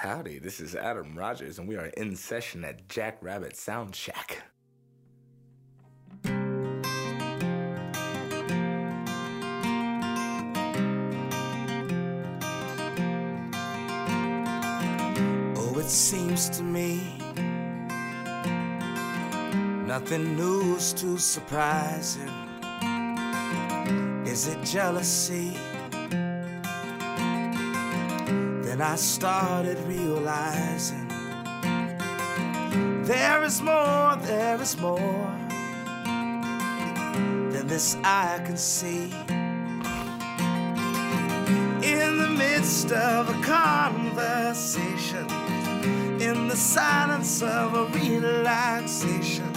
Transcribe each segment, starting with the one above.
Howdy, this is Adam Rogers, and we are in session at Jack Rabbit Sound Shack. Oh, it seems to me nothing new is too surprising. Is it jealousy? Then I started realizing there is more, there is more than this eye can see. In the midst of a conversation, in the silence of a relaxation,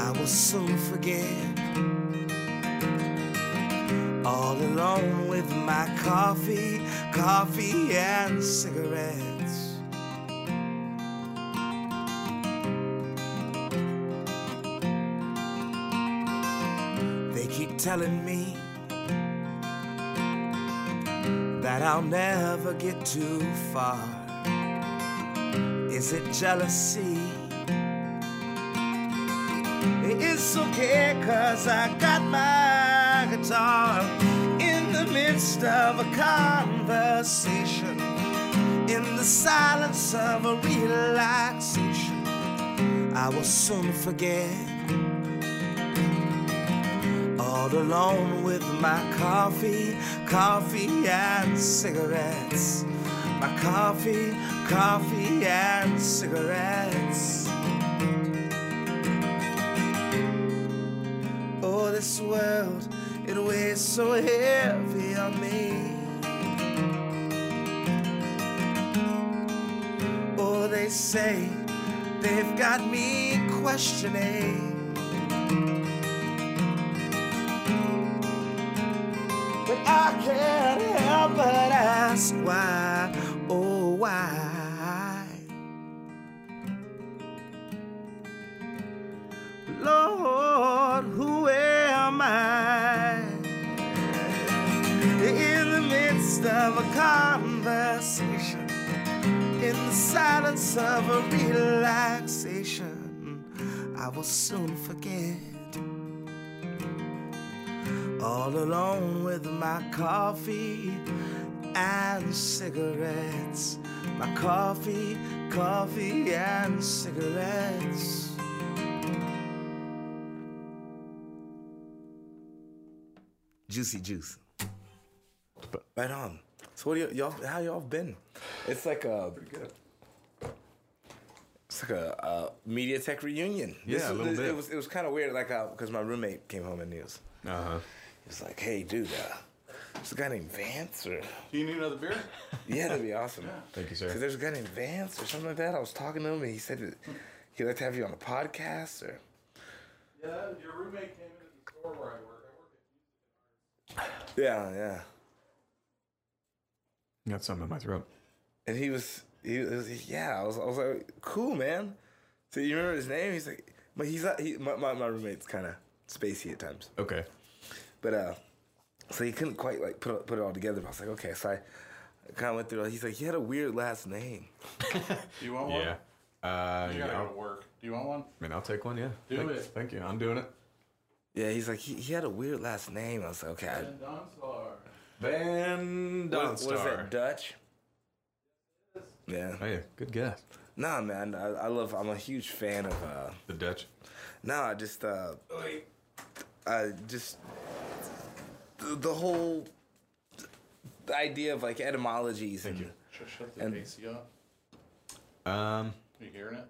I will soon forget. All alone with my coffee, coffee and cigarettes. They keep telling me that I'll never get too far. Is it jealousy? It's okay, cause I got my guitar midst of a conversation, in the silence of a relaxation. I will soon forget all alone with my coffee, coffee and cigarettes. My coffee, coffee and cigarettes. Oh, this world, it weighs so heavy on me. Oh, they say they've got me questioning. But I can't help but ask why, in the silence of a relaxation, I will soon forget all alone with my coffee and cigarettes. My coffee, coffee and cigarettes. Juicy Juice. Right on. So what do y'all? How y'all been? It's like a. It's like a, uh media tech reunion. Yeah, This a little this- bit. It was it was kind of weird, like because my roommate came home and he was Uh huh. he was like, "Hey, dude, uh, there's a guy named Vance, or Do you need another beer? yeah, that'd be awesome." Thank you, So sir. there's a guy named Vance or something like that. I was talking to him and he said that he'd like to have you on the podcast or. Yeah, your roommate came into the store where I work. I work at Yeah, yeah. Got something in my throat. And he was, he was, yeah. I was, I was like, cool, man. So you remember his name? He's like, but he's not. He, my, my, my roommate's kind of spacey at times, Okay. but uh, so he couldn't quite like put it, put it all together. But I was like, okay. So I kind of went through. it. He's like, he had a weird last name. Do you want one? Yeah. Uh, You gotta I'll, go to work. Do you want one? I mean, I'll take one. Yeah. Do thank, it. Thank you. I'm doing it. Yeah, he's like, he, he had a weird last name. I was like, okay. I, And Donstar. Van what, what is Donstar. that Dutch? Yeah. Hey, good guess. Nah, man. I, I love. I'm a huge fan of. uh The Dutch. No, I just uh, I just the, the whole idea of like etymologies. Thank and, you. Shut, shut the And- AC up. Um, Are you hearing it?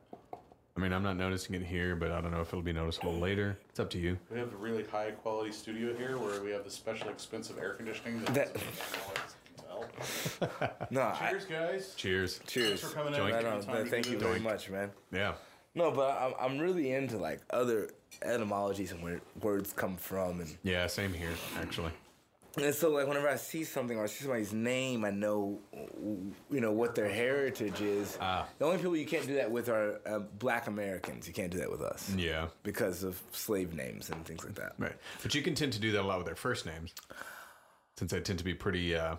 I mean, I'm not noticing it here, but I don't know if it'll be noticeable later. It's up to you. We have a really high quality studio here where we have the special expensive air conditioning that, That- doesn't make noise, you can tell. No, I, Cheers, guys. Cheers. cheers. Thanks for coming in. Joint. Right Taking on. the Thank you this. very much, man. Yeah. No, but I'm I'm really into like other etymologies and where words come from, and, Yeah. Same here, actually. And so like whenever I see something or I see somebody's name, I know you know what their heritage is. Ah. The only people you can't do that with are uh, Black Americans. You can't do that with us Yeah. because of slave names and things like that. Right. But you can tend to do that a lot with their first names, since they tend to be pretty uh,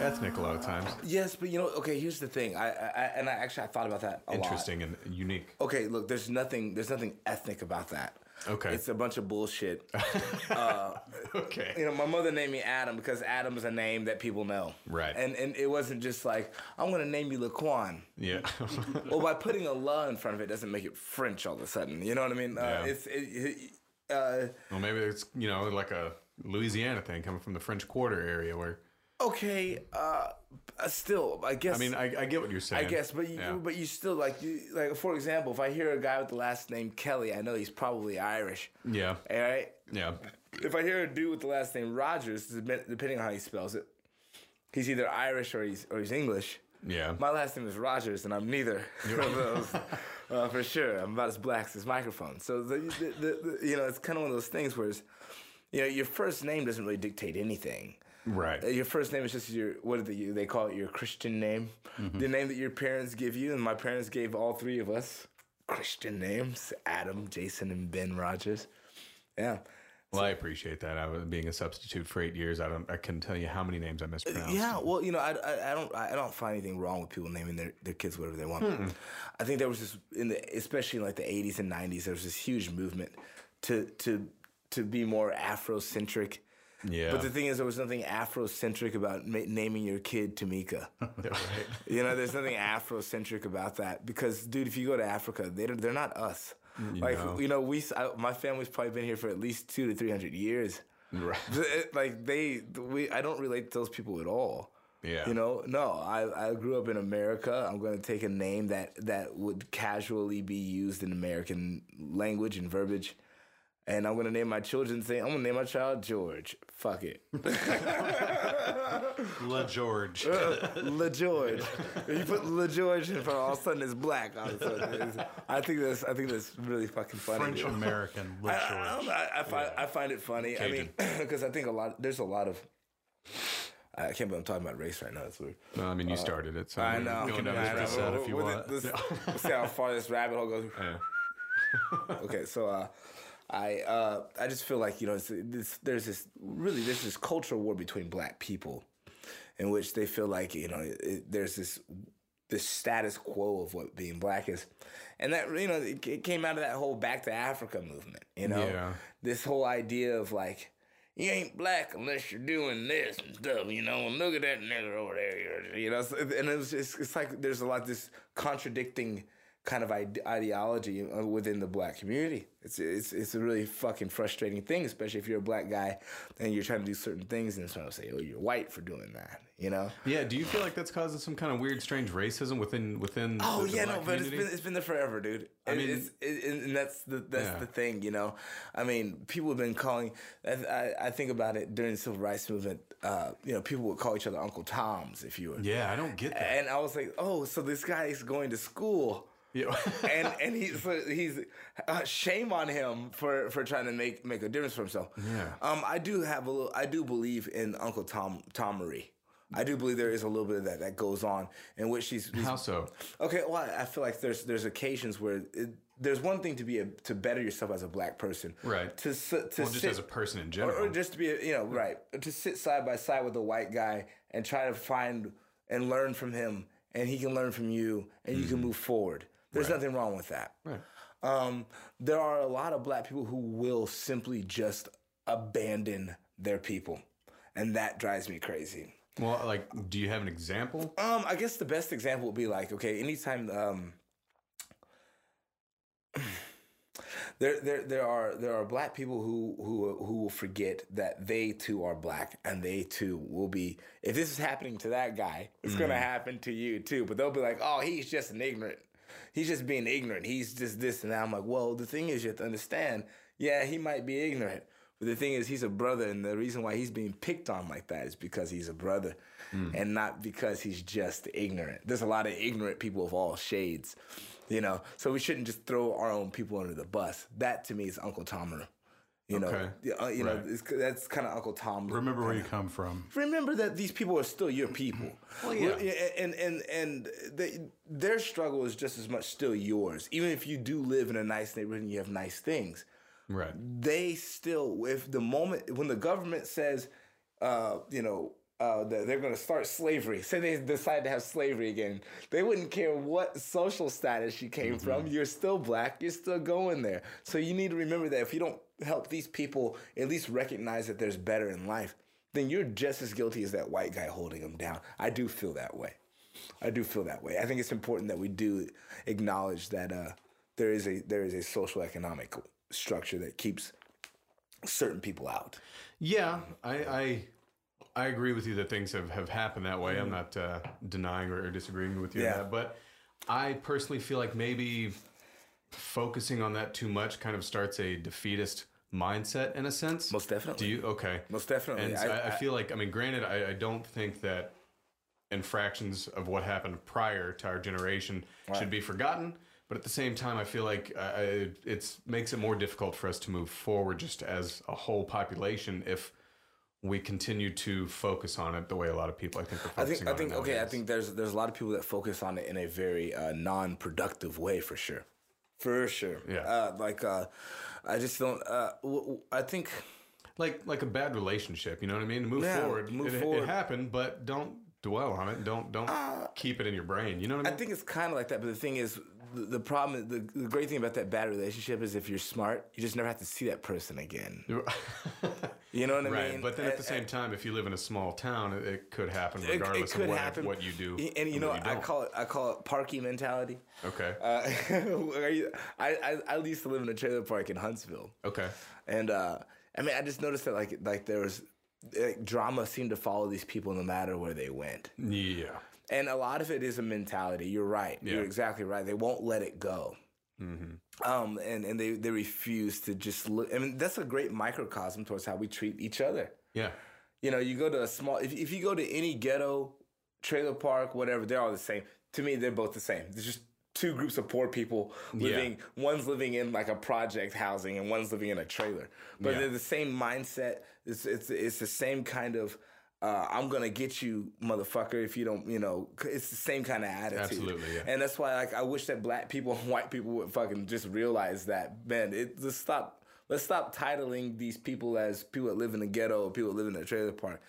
ethnic a lot of times. Yes, but you know, okay. Here's the thing. I, I and I actually I thought about that a lot. Interesting and unique. Okay, look, there's nothing there's nothing ethnic about that. Okay. It's a bunch of bullshit. Okay. you know, my mother named me Adam because Adam is a name that people know. Right. And and it wasn't just like I'm gonna name you Laquan. Yeah. well, by putting a la in front of it doesn't make it French all of a sudden. You know what I mean? Uh, Yeah. It's it, it, uh, well, maybe it's you know like a Louisiana thing coming from the French Quarter area where. Okay. Uh, still, I guess. I mean, I, I get what you're saying. I guess, but you, Yeah. but you still like, you, like for example, if I hear a guy with the last name Kelly, I know he's probably Irish. Yeah. All right. Yeah. If I hear a dude with the last name Rogers, depending on how he spells it, he's either Irish or he's or he's English. Yeah. My last name is Rogers, and I'm neither of those uh, for sure. I'm about as black as this microphone. So the, the, the, the you know, it's kind of one of those things where, it's, you know, your first name doesn't really dictate anything. Right. Uh, Your first name is just your what do they, they call it? Your Christian name, the name that your parents give you, and my parents gave all three of us Christian names: Adam, Jason, and Ben Rogers. Yeah, Well, I appreciate that. I was being a substitute for eight years. I don't. I couldn't tell you how many names I mispronounced. yeah. Well, you know, I, I, I don't I don't find anything wrong with people naming their, their kids whatever they want. I think there was this in the especially in like the '80s and '90s. There was this huge movement to to to be more Afrocentric. Yeah. But the thing is, there was nothing Afrocentric about ma- naming your kid Tamika. right. You know, there's nothing Afrocentric about that because, dude, if you go to Africa, they don't, they're not us. Mm, like, know. you know, we I, my family's probably been here for at least two to three hundred years. Right. Like they, we, I don't relate to those people at all. Yeah. You know, no, I, I grew up in America. I'm going to take a name that that would casually be used in American language and verbiage. And I'm gonna name my children. Say I'm gonna name my child George. Fuck it, La George. La George. You put La George in front, all of a sudden it's black. All of a sudden, It's- I think that's I think that's really fucking funny. French American. La I, I, don't George. know, I, I find I find it funny. I mean, because I think a lot. There's a lot of. I can't believe I'm talking about race right now. That's weird. Well, I mean, you started it, so I we know. can Go down I this know. if you With want. This, let's see how far this rabbit hole goes. Yeah. okay, so uh, I uh, I just feel like you know it's, this, there's this really there's this cultural war between black people, in which they feel like you know it, there's this this status quo of what being black is, and that you know it, it came out of that whole Back to Africa movement. You know, Yeah. this whole idea of like. You ain't black unless you're doing this and stuff, you know. And look at that nigger over there, you know. And it was just, it's like there's a lot of this contradicting kind of ide- ideology uh, within the black community. It's it's it's a really fucking frustrating thing, especially if you're a black guy and you're trying to do certain things and someone will say, "Oh, you're white for doing that," you know. Yeah. Do you feel like that's causing some kind of weird, strange racism within within? Oh the, the yeah, black no, but it's community? been it's been there forever, dude. I mean- it's, it, and that's the that's Yeah. the thing, you know. I mean, people have been calling. I, I, I think about it during the civil rights movement. Uh, you know, people would call each other Uncle Toms if you were. Yeah, I don't get that. And I was like, oh, so this guy is going to school. Yeah. and and he's so he's uh, shame on him for for trying to make make a difference for himself. Yeah. Um, I do have a little. I do believe in Uncle Tom Tomery. I do believe there is a little bit of that that goes on in which she's, he's How so? Okay, well, I feel like there's there's occasions where it, there's one thing to be a, to better yourself as a black person, Right. To to Well, just as a person in general. or just to be a, you know right to sit side by side with a white guy and try to find and learn from him, and he can learn from you, and you can move forward. There's nothing wrong with that. Right. Um, there are a lot of black people who will simply just abandon their people, and that drives me crazy. Well, like, do you have an example? Um, I guess the best example would be like, okay, anytime um there there there are there are black people who who who will forget that they too are black and they too will be if this is happening to that guy, it's gonna happen to you too. But they'll be like, Oh, he's just an ignorant. He's just being ignorant. He's just this and that. I'm like, well, the thing is you have to understand, yeah, he might be ignorant. But the thing is, he's a brother, and the reason why he's being picked on like that is because he's a brother, hmm. and not because he's just ignorant. There's a lot of ignorant people of all shades, you know. So we shouldn't just throw our own people under the bus. That to me is Uncle Tomer. You know, Okay. Uh, you know, Right. it's, that's kind of Uncle Tom. Remember where you come from. remember that these people are still your people. Well, yeah. And and and they, their struggle is just as much still yours. Even if you do live in a nice neighborhood and you have nice things, Right. they still, if the moment when the government says, uh, you know, uh, that they're going to start slavery. Say they decide to have slavery again, they wouldn't care what social status you came from. You're still black. You're still going there. So you need to remember that if you don't help these people at least recognize that there's better in life, then you're just as guilty as that white guy holding them down. I do feel that way. I do feel that way. I think it's important that we do acknowledge that uh, there is a there is a social economic structure that keeps certain people out. Yeah, I, I I agree with you that things have, have happened that way. I'm not uh, denying or disagreeing with you. Yeah. on that, but I personally feel like maybe focusing on that too much kind of starts a defeatist mindset in a sense. Most definitely. Do you? Okay. Most definitely. And so I- I, I, feel like, I mean, granted, I, I don't think that infractions of what happened prior to our generation should be forgotten. But at the same time, I feel like uh, it makes it more difficult for us to move forward just as a whole population if we continue to focus on it the way a lot of people I think are I think I think okay. I think there's there's a lot of people that focus on it in a very uh, non-productive way for sure, for sure. Yeah. Uh, like uh, I just don't. Uh, w- w- I think like like a bad relationship. You know what I mean? Move Yeah, forward. move it, forward. Uh, it happened, but don't dwell on it. Don't don't keep it in your brain. You know what I mean? I think it's kind of like that. But the thing is, the, problem, the, the great thing about that bad relationship is if you're smart, you just never have to see that person again. You know what I right, mean? but then at And- the same time, if you live in a small town, it, it could happen regardless it could of what, happen. what you do. And you know, you I call it I call it parky mentality. Okay. Uh, I, I I used to live in a trailer park in Huntsville. okay. And uh, I mean, I just noticed that like like there was like, drama seemed to follow these people no matter where they went, Yeah. And a lot of it is a mentality. You're right. You're exactly right. They won't let it go. Um, and and they they refuse to just look. I mean, that's a great microcosm towards how we treat each other. Yeah. You know, you go to a small. If if you go to any ghetto, trailer park, whatever, they're all the same. To me, they're both the same. There's just two groups of poor people living. One's living in like a project housing, and one's living in a trailer. But Yeah. they're the same mindset. It's it's it's the same kind of. Uh, I'm gonna get you, motherfucker, if you don't, you know. It's the same kind of attitude. Absolutely, yeah. And that's why, like, I wish that black people and white people would fucking just realize that, man. It just stop. Let's stop titling these people as people that live in the ghetto or people that live in a trailer park.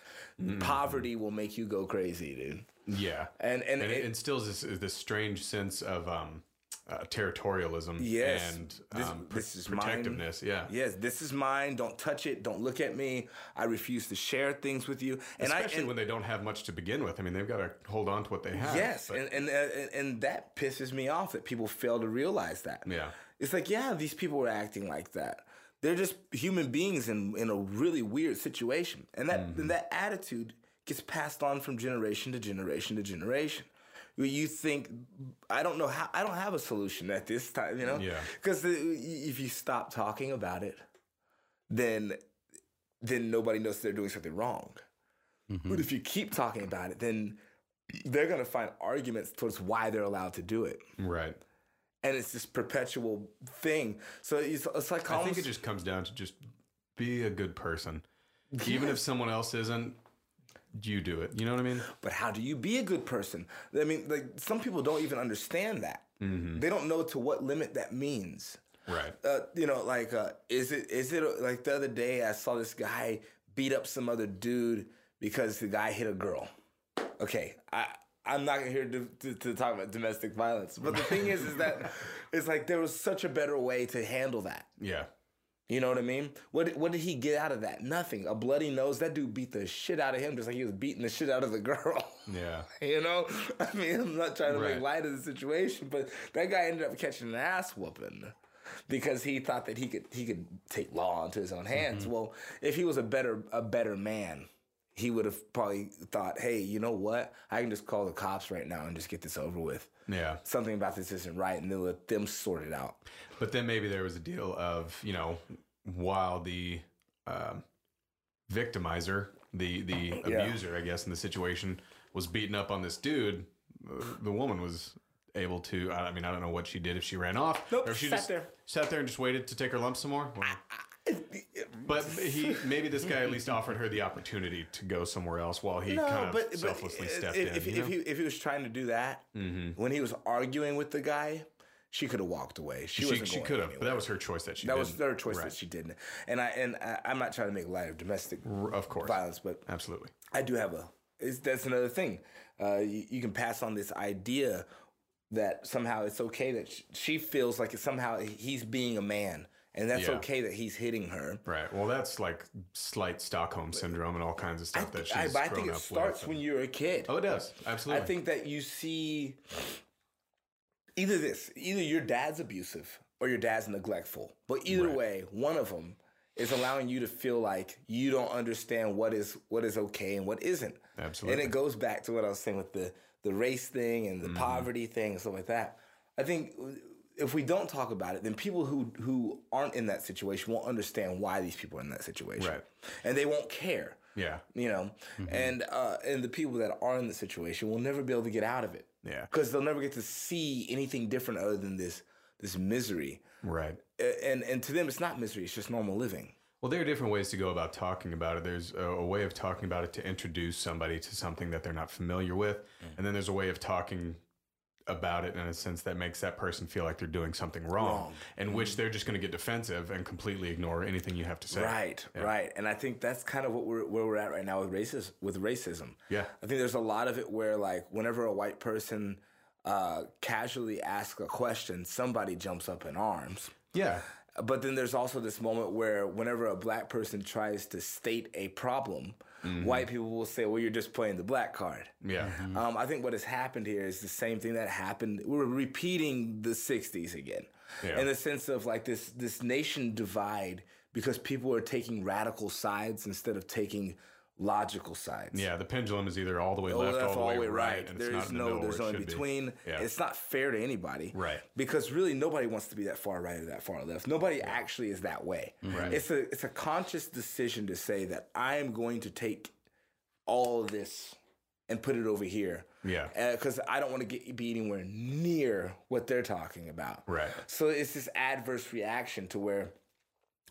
Mm-hmm. Poverty will make you go crazy, dude. Yeah. And and, and it, it- instills this this strange sense of um, uh, territorialism Yes. and This- um, pr- this is mine. protectiveness. Yeah. yes, this is mine. Don't touch it. Don't look at me. I refuse to share things with you. And Especially I and, when they don't have much to begin with. I mean, they've got to hold on to what they have. yes, but- and and, uh, and and that pisses me off that people fail to realize that. Yeah. It's like, yeah, these people are acting like that. They're just human beings in, in a really weird situation. And that Mm-hmm. and that attitude gets passed on from generation to generation to generation. You think I don't know how I don't have a solution at this time, you know? Yeah. Because if you stop talking about it, then then nobody knows they're doing something wrong. Mm-hmm. But if you keep talking about it, then they're gonna find arguments towards why they're allowed to do it right. and it's this perpetual thing. So it's, it's like I think it just comes down to just be a good person. Even if someone else isn't, you do it. You know what I mean? But how do you be a good person? I mean, like some people don't even understand that. Mm-hmm. They don't know to what limit that means. Right. Uh, you know, like uh, is it is it like the other day I saw this guy beat up some other dude because the guy hit a girl. Okay, I. I'm not here to, to, to talk about domestic violence, but the thing is, is that it's like there was such a better way to handle that. Yeah. You know what I mean? What did- what did he get out of that? Nothing. A bloody nose. That dude beat the shit out of him, just like he was beating the shit out of the girl. Yeah. you know? I mean, I'm not trying to Right. make light of the situation, but that guy ended up catching an ass whooping because he thought that he could he could take law into his own hands. Mm-hmm. Well, if he was a better a better man, he would have probably thought, "Hey, you know what? I can just call the cops right now and just get this over with." Yeah. Something about this isn't right, and then let them sort it out. But then maybe there was a deal of, you know, while the um, victimizer, the the Yeah. abuser, I guess, in the situation, was beating up on this dude, the woman was able to. I mean, I don't know what she did if she ran off, Nope, or if she sat just there. sat there and just waited to take her lump some more. Well, but he maybe this guy at least offered her the opportunity to go somewhere else while he kind of selflessly stepped if, in. If, you if, know? Mm-hmm. he, if he was trying to do that, when he was arguing with the guy, she could have walked away. She, she she could have, but that was her choice that she. That was didn't. their choice Right. that she didn't. And I and I, I'm not trying to make light of domestic Of course, violence, but absolutely. I do have a it's, that's another thing. Uh, you, you can pass on this idea that somehow it's okay that sh- she feels like it's somehow he's being a man, and that's Yeah. okay that he's hitting her. Right. Well, that's like slight Stockholm syndrome and all kinds of stuff that she's I, but I think it starts with. when you're a kid. Oh, it does. Absolutely. I think that you see either this, either your dad's abusive or your dad's neglectful. But either Right. way, one of them is allowing you to feel like you don't understand what is what is okay and what isn't. Absolutely. And it goes back to what I was saying with the the race thing and the Mm-hmm. poverty thing and stuff like that. I think if we don't talk about it, then people who who aren't in that situation won't understand why these people are in that situation, Right. And they won't care Yeah. you know and uh and the people that are in the situation will never be able to get out of it Yeah. because they'll never get to see anything different other than this this misery Right. And and to them it's not misery it's just normal living Well, there are different ways to go about talking about it. There's a, a way of talking about it to introduce somebody to something that they're not familiar with, Mm. and then there's a way of talking about it in a sense that makes that person feel like they're doing something wrong, Wrong. Mm. in which they're just going to get defensive and completely ignore anything you have to say. right right and i think that's kind of what we're where we're at right now with racism with racism Yeah. i think there's a lot of it where like whenever a white person uh casually asks a question somebody jumps up in arms Yeah. But then there's also this moment where whenever a black person tries to state a problem, white people will say, "Well, you're just playing the black card." Yeah. Um, I think what has happened here is the same thing that happened. We're repeating the '60s again, Yeah. in the sense of like this this nation divide because people are taking radical sides instead of taking logical sides. Yeah. The pendulum is either all the way Oh, left, that's all the way right, and it's There's no, there's no in should be. between. Yeah. It's not fair to anybody, Right. Because really, nobody wants to be that far right or that far left. Nobody actually is that way. Right. It's a it's a conscious decision to say that I am going to take all this and put it over here. Yeah. Uh, because I don't want to get be anywhere near what they're talking about. Right. So it's this adverse reaction to where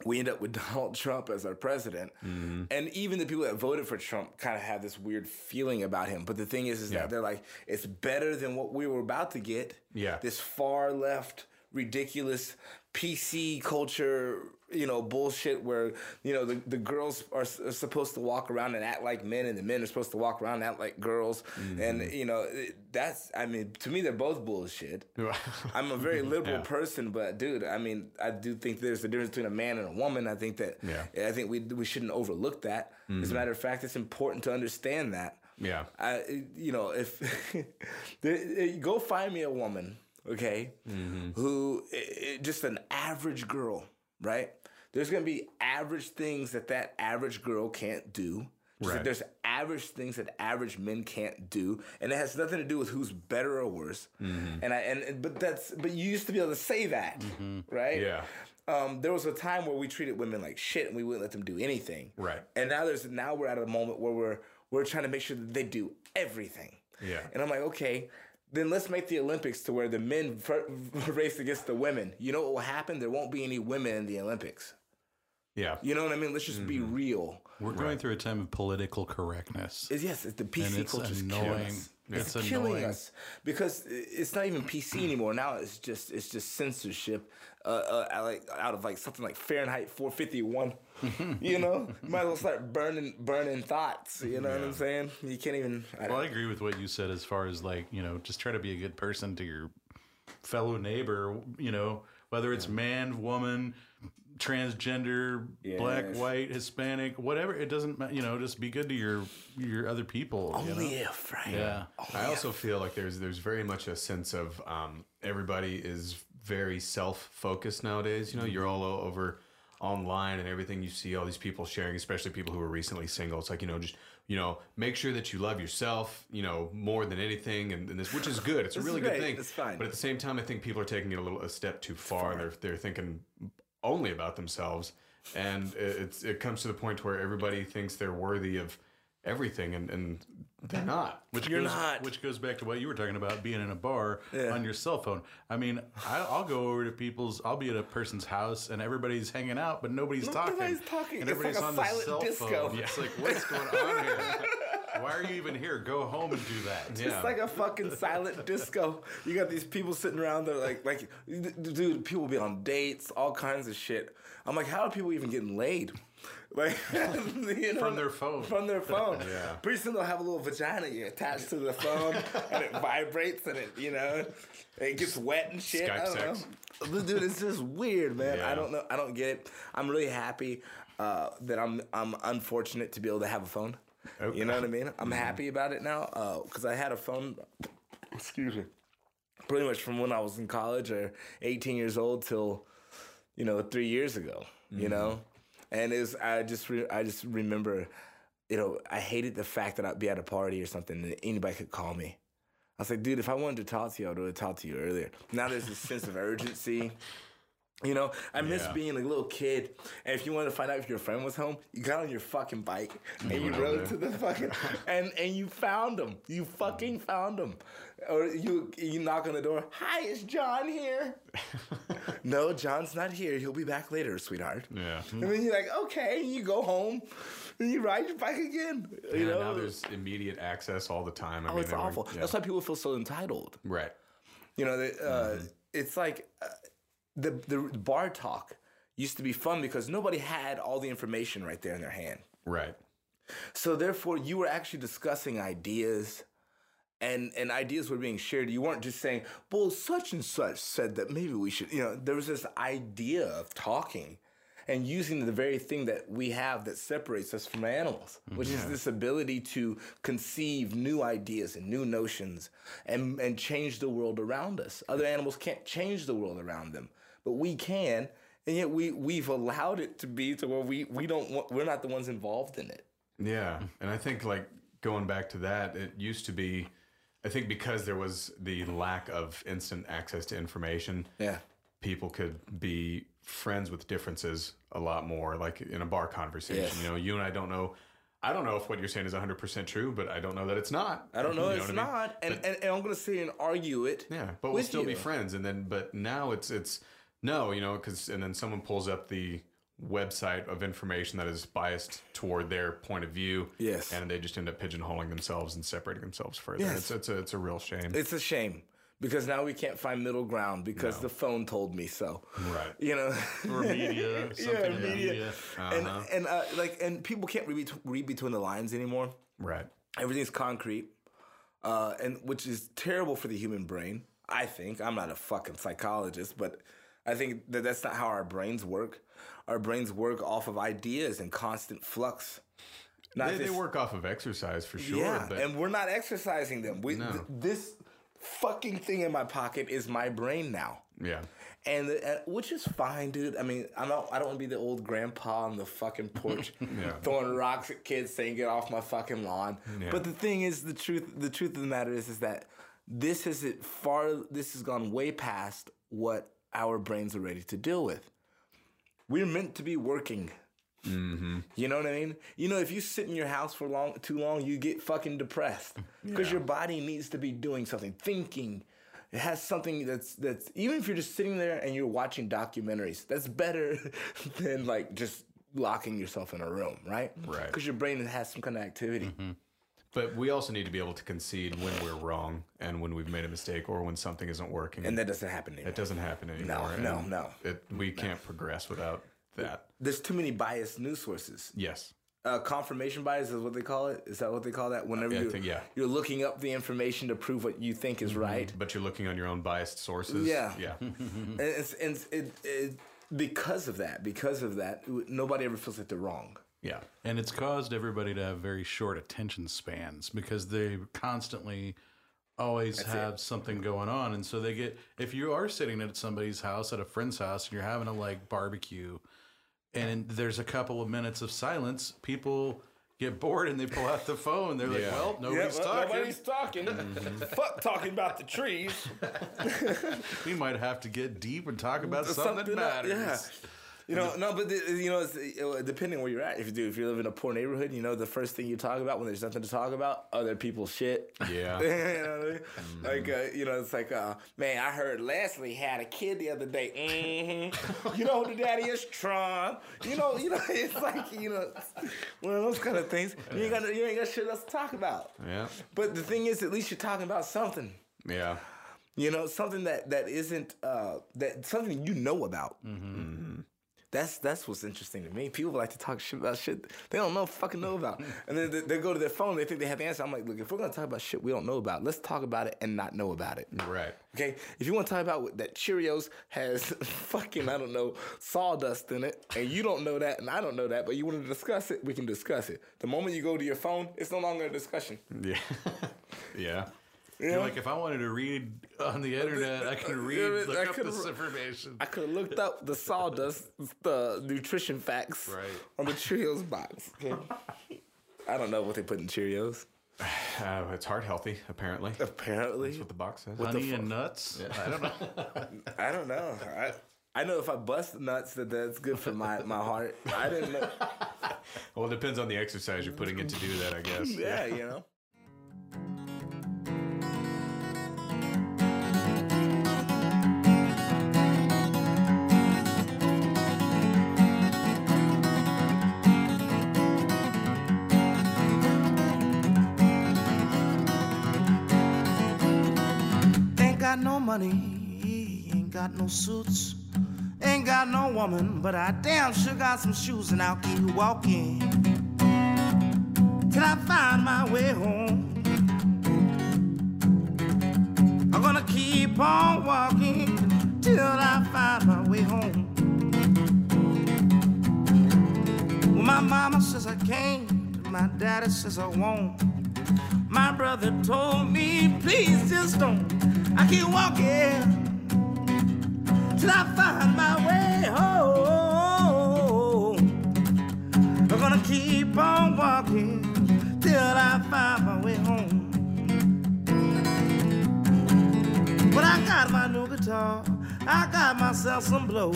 we end up with Donald Trump as our president. Mm-hmm. And even the people that voted for Trump kind of have this weird feeling about him. But the thing is, is Yeah. that they're like, it's better than what we were about to get. Yeah. This far left, ridiculous PC culture, you know, bullshit where, you know, the, the girls are, s- are supposed to walk around and act like men and the men are supposed to walk around and act like girls. Mm-hmm. And, you know, that's, I mean, to me, they're both bullshit. I'm a very liberal Yeah. person, but dude, I mean, I do think there's a difference between a man and a woman. I think that, Yeah. Mm-hmm. I think we we shouldn't overlook that. As a matter of fact, it's important to understand that. Yeah. I, you know, if go find me a woman, okay, Mm-hmm. who i- i- just an average girl, right? There's gonna be average things that that average girl can't do. Just like Right. There's average things that average men can't do, and it has nothing to do with who's better or worse. Mm-hmm. And I and and- but that's but you used to be able to say that, right? Yeah. Um, there was a time where we treated women like shit and we wouldn't let them do anything. Right. And now there's now we're at a moment where we're we're trying to make sure that they do everything. Yeah. And I'm like, okay, then let's make the Olympics to where the men fir- race against the women. You know what will happen? There won't be any women in the Olympics. Yeah. You know what I mean? Let's just be Mm-hmm. real. We're going through a time of political correctness. It's, yes, it's the PC and it's culture's killing us. It's, It's killing annoying. us because it's not even PC anymore. Now it's just it's just censorship. Uh, uh, like out of like something like Fahrenheit 451. you know, you might as well start burning burning thoughts. You know what I'm saying? You can't even. I Well, I agree with what you said as far as like, you know, just try to be a good person to your fellow neighbor, you know, whether it's man, woman, transgender, black, white, Hispanic, whatever. It doesn't matter, you know, just be good to your your other people. you know? only if right. Yeah. I also feel like there's there's very much a sense of um, everybody is very self focused nowadays. You know, you're all over online and everything you see all these people sharing, especially people who are recently single. It's like you know just you know make sure that you love yourself. You know more than anything, and, and this which is good. It's a really good thing. It's fine. But at the same time, I think people are taking it a little a step too far. And they're they're thinking only about themselves, and it- it's it comes to the point where everybody thinks they're worthy of everything, and and they're not. Which You're goes, not. Which goes back to what you were talking about being in a bar Yeah. on your cell phone. I mean, I, I'll go over to people's. I'll be at a person's house and everybody's hanging out, but nobody's talking. Nobody's talking. And It's like everybody's a on the silent cell disco. phone. It's like, what's going on here? Why are you even here? Go home and do that. Yeah. It's like a fucking silent disco. You got these people sitting around there, like, like, dude, people be on dates, all kinds of shit. I'm like, how are people even getting laid? Like, you know, From their phone. From their phone. Yeah. Pretty soon they'll have a little vagina you attached to the phone, and it vibrates, and it, you know, it gets wet and shit. I Skype don't sex. know. Dude, it's just weird, man. I don't know. I don't get it. I'm really happy uh, that I'm I'm unfortunate to be able to have a phone. Okay. You know what I mean? I'm mm-hmm. happy about it now uh, because I had a phone. Excuse me. Pretty much from when I was in college or 18 years old till, you know, three years ago. You mm-hmm. know, and it was I just re- I just remember, you know, I hated the fact that I'd be at a party or something and anybody could call me. I was like, dude, if I wanted to talk to you, I would have talked to you earlier. Now there's this sense of urgency. You know, I miss Yeah. being a little kid. And if you wanted to find out if your friend was home, you got on your fucking bike and you rode to the fucking and and you found him. You fucking found him. Or you you knock on the door. Hi, is John here? no, John's not here. He'll be back later, sweetheart. Yeah. And then you're like, okay. And you go home. And you ride your bike again. You Yeah, know, now there's immediate access all the time. I oh, mean, it's were- awful. yeah. That's why people feel so entitled. right. You know, they, uh, it's like uh, the the bar talk used to be fun because nobody had all the information right there in their hand. Right. So therefore, you were actually discussing ideas, and and ideas were being shared. You weren't just saying, "Well, such and such said that maybe we should." You know, there was this idea of talking. And using the very thing that we have that separates us from animals, which is this ability to conceive new ideas and new notions and, and change the world around us. Other animals can't change the world around them, but we can. And yet we, we've allowed it to be to where we, we don't want, we're not the ones involved in it. Yeah, and I think like going back to that, it used to be, I think because there was the lack of instant access to information, Yeah. people could be friends with differences a lot more, like in a bar conversation. Yes. You know, you and I don't know. I don't know if what you're saying is 100% true, but I don't know that it's not. I don't know, You it's I mean? not, and, and and I'm gonna sit and argue it. Yeah, but we'll still be friends. And then, but now it's it's no, you know, because and then someone pulls up the website of information that is biased toward their point of view. Yes. and they just end up pigeonholing themselves and separating themselves further. Yes. It's it's a it's a real shame. It's a shame because now we can't find middle ground because the phone told me so. right. You know, Or media, something in the media. media. and and uh, like and people can't read, read between the lines anymore. Right. Everything's concrete, uh, and which is terrible for the human brain. I think I'm not a fucking psychologist, but I think that that's not how our brains work. Our brains work off of ideas and constant flux. Not They, they work off of exercise for sure. yeah, but and we're not exercising them. We No. th- this fucking thing in my pocket is my brain now. yeah. And, uh, which is fine, dude. I mean, I'm not. I don't want to be the old grandpa on the fucking porch throwing rocks at kids, saying "Get off my fucking lawn." Yeah. But the thing is, the truth. The truth of the matter is, is that this is it far. This has gone way past what our brains are ready to deal with. We're meant to be working. Mm-hmm. You know what I mean? You know, if you sit in your house for long, too long, you get fucking depressed because your body needs to be doing something, thinking. It has something that's that's even if you're just sitting there and you're watching documentaries, that's better than like just locking yourself in a room, right? Right. Because your brain has some kind of activity. Mm-hmm. But we also need to be able to concede when we're wrong and when we've made a mistake or when something isn't working. And that doesn't happen anymore. it doesn't happen anymore. no, and no. It, we can't progress without that. There's too many biased news sources. Yes. uh, confirmation bias is what they call it. Is that what they call that? Whenever you're, think- yeah. you're looking up the information to prove what you think is right. But you're looking on your own biased sources. Yeah. Yeah. And, it's, and it, it, because of that, because of that, nobody ever feels like they're wrong. Yeah. And it's caused everybody to have very short attention spans because they constantly always have something going on. And so they get, if you are sitting at somebody's house, at a friend's house, and you're having a like barbecue, and there's a couple of minutes of silence, people get bored and they pull out the phone. They're like, Yeah. well, nobody's talking. talking. Mm-hmm. Fuck talking about the trees. We might have to get deep and talk about something, that Something that- matters. yeah. You know, no, but the, you know, it's, depending where you're at. If you do, if you live in a poor neighborhood, you know, the first thing you talk about when there's nothing to talk about, other people's shit. Yeah. you know what I mean? Like, uh, you know, it's like, uh, man, I heard Leslie had a kid the other day. hmm You know who the daddy is? Tron. You know, you know, it's like, you know, one of those kind of things. You ain't got, you ain't got shit else to talk about. Yeah. But the thing is, at least you're talking about something. Yeah. You know, something that that isn't uh that something you know about. That's that's what's interesting to me. People like to talk shit about shit they don't know fucking know about, and then they, they go to their phone. They think they have the answer. I'm like, look, if we're gonna talk about shit we don't know about, let's talk about it and not know about it. Right. Okay, if you want to talk about what- that Cheerios has fucking I don't know sawdust in it, and you don't know that, and I don't know that, but you want to discuss it, we can discuss it. The moment you go to your phone, it's no longer a discussion. Yeah. yeah. You're like, if I wanted to read on the internet, I can read, I look up could've- this information. I could have looked up the sawdust, the nutrition facts Right. on the Cheerios box. Okay. I don't know what they put in Cheerios. Uh, it's heart healthy, apparently. Apparently, That's what the box says. Honey and nuts? I don't know. I don't know. I, I know if I bust nuts, that that's good for my, my heart. I didn't know. Well, it depends on the exercise you're putting in to do that, I guess. Yeah, you know. Got no money, ain't got no suits, ain't got no woman, but I damn sure got some shoes and I'll keep walking till I find my way home. I'm gonna keep on walking till I find my way home. Well, my mama says I can't, my daddy says I won't. My brother told me, please just don't. I keep walking till I find my way home. I'm gonna keep on walking till I find my way home. But I got my new guitar, I got myself some blow.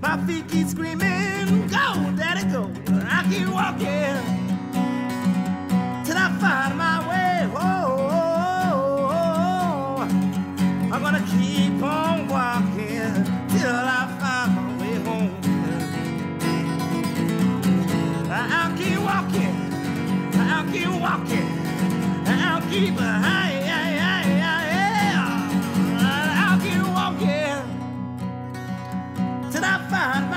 My feet keep screaming, go, daddy, go. I keep walking till I find my way gonna keep on walking till I find my way home. I'll keep walking, I'll keep walking, I'll keep I'll keep walking till I find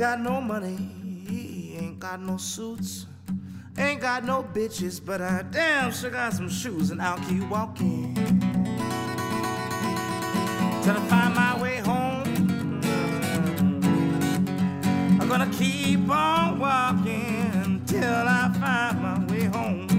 got no money, ain't got no suits, ain't got no bitches, but I damn sure got some shoes and I'll keep walking till I find my way home. I'm gonna keep on walking till I find my way home.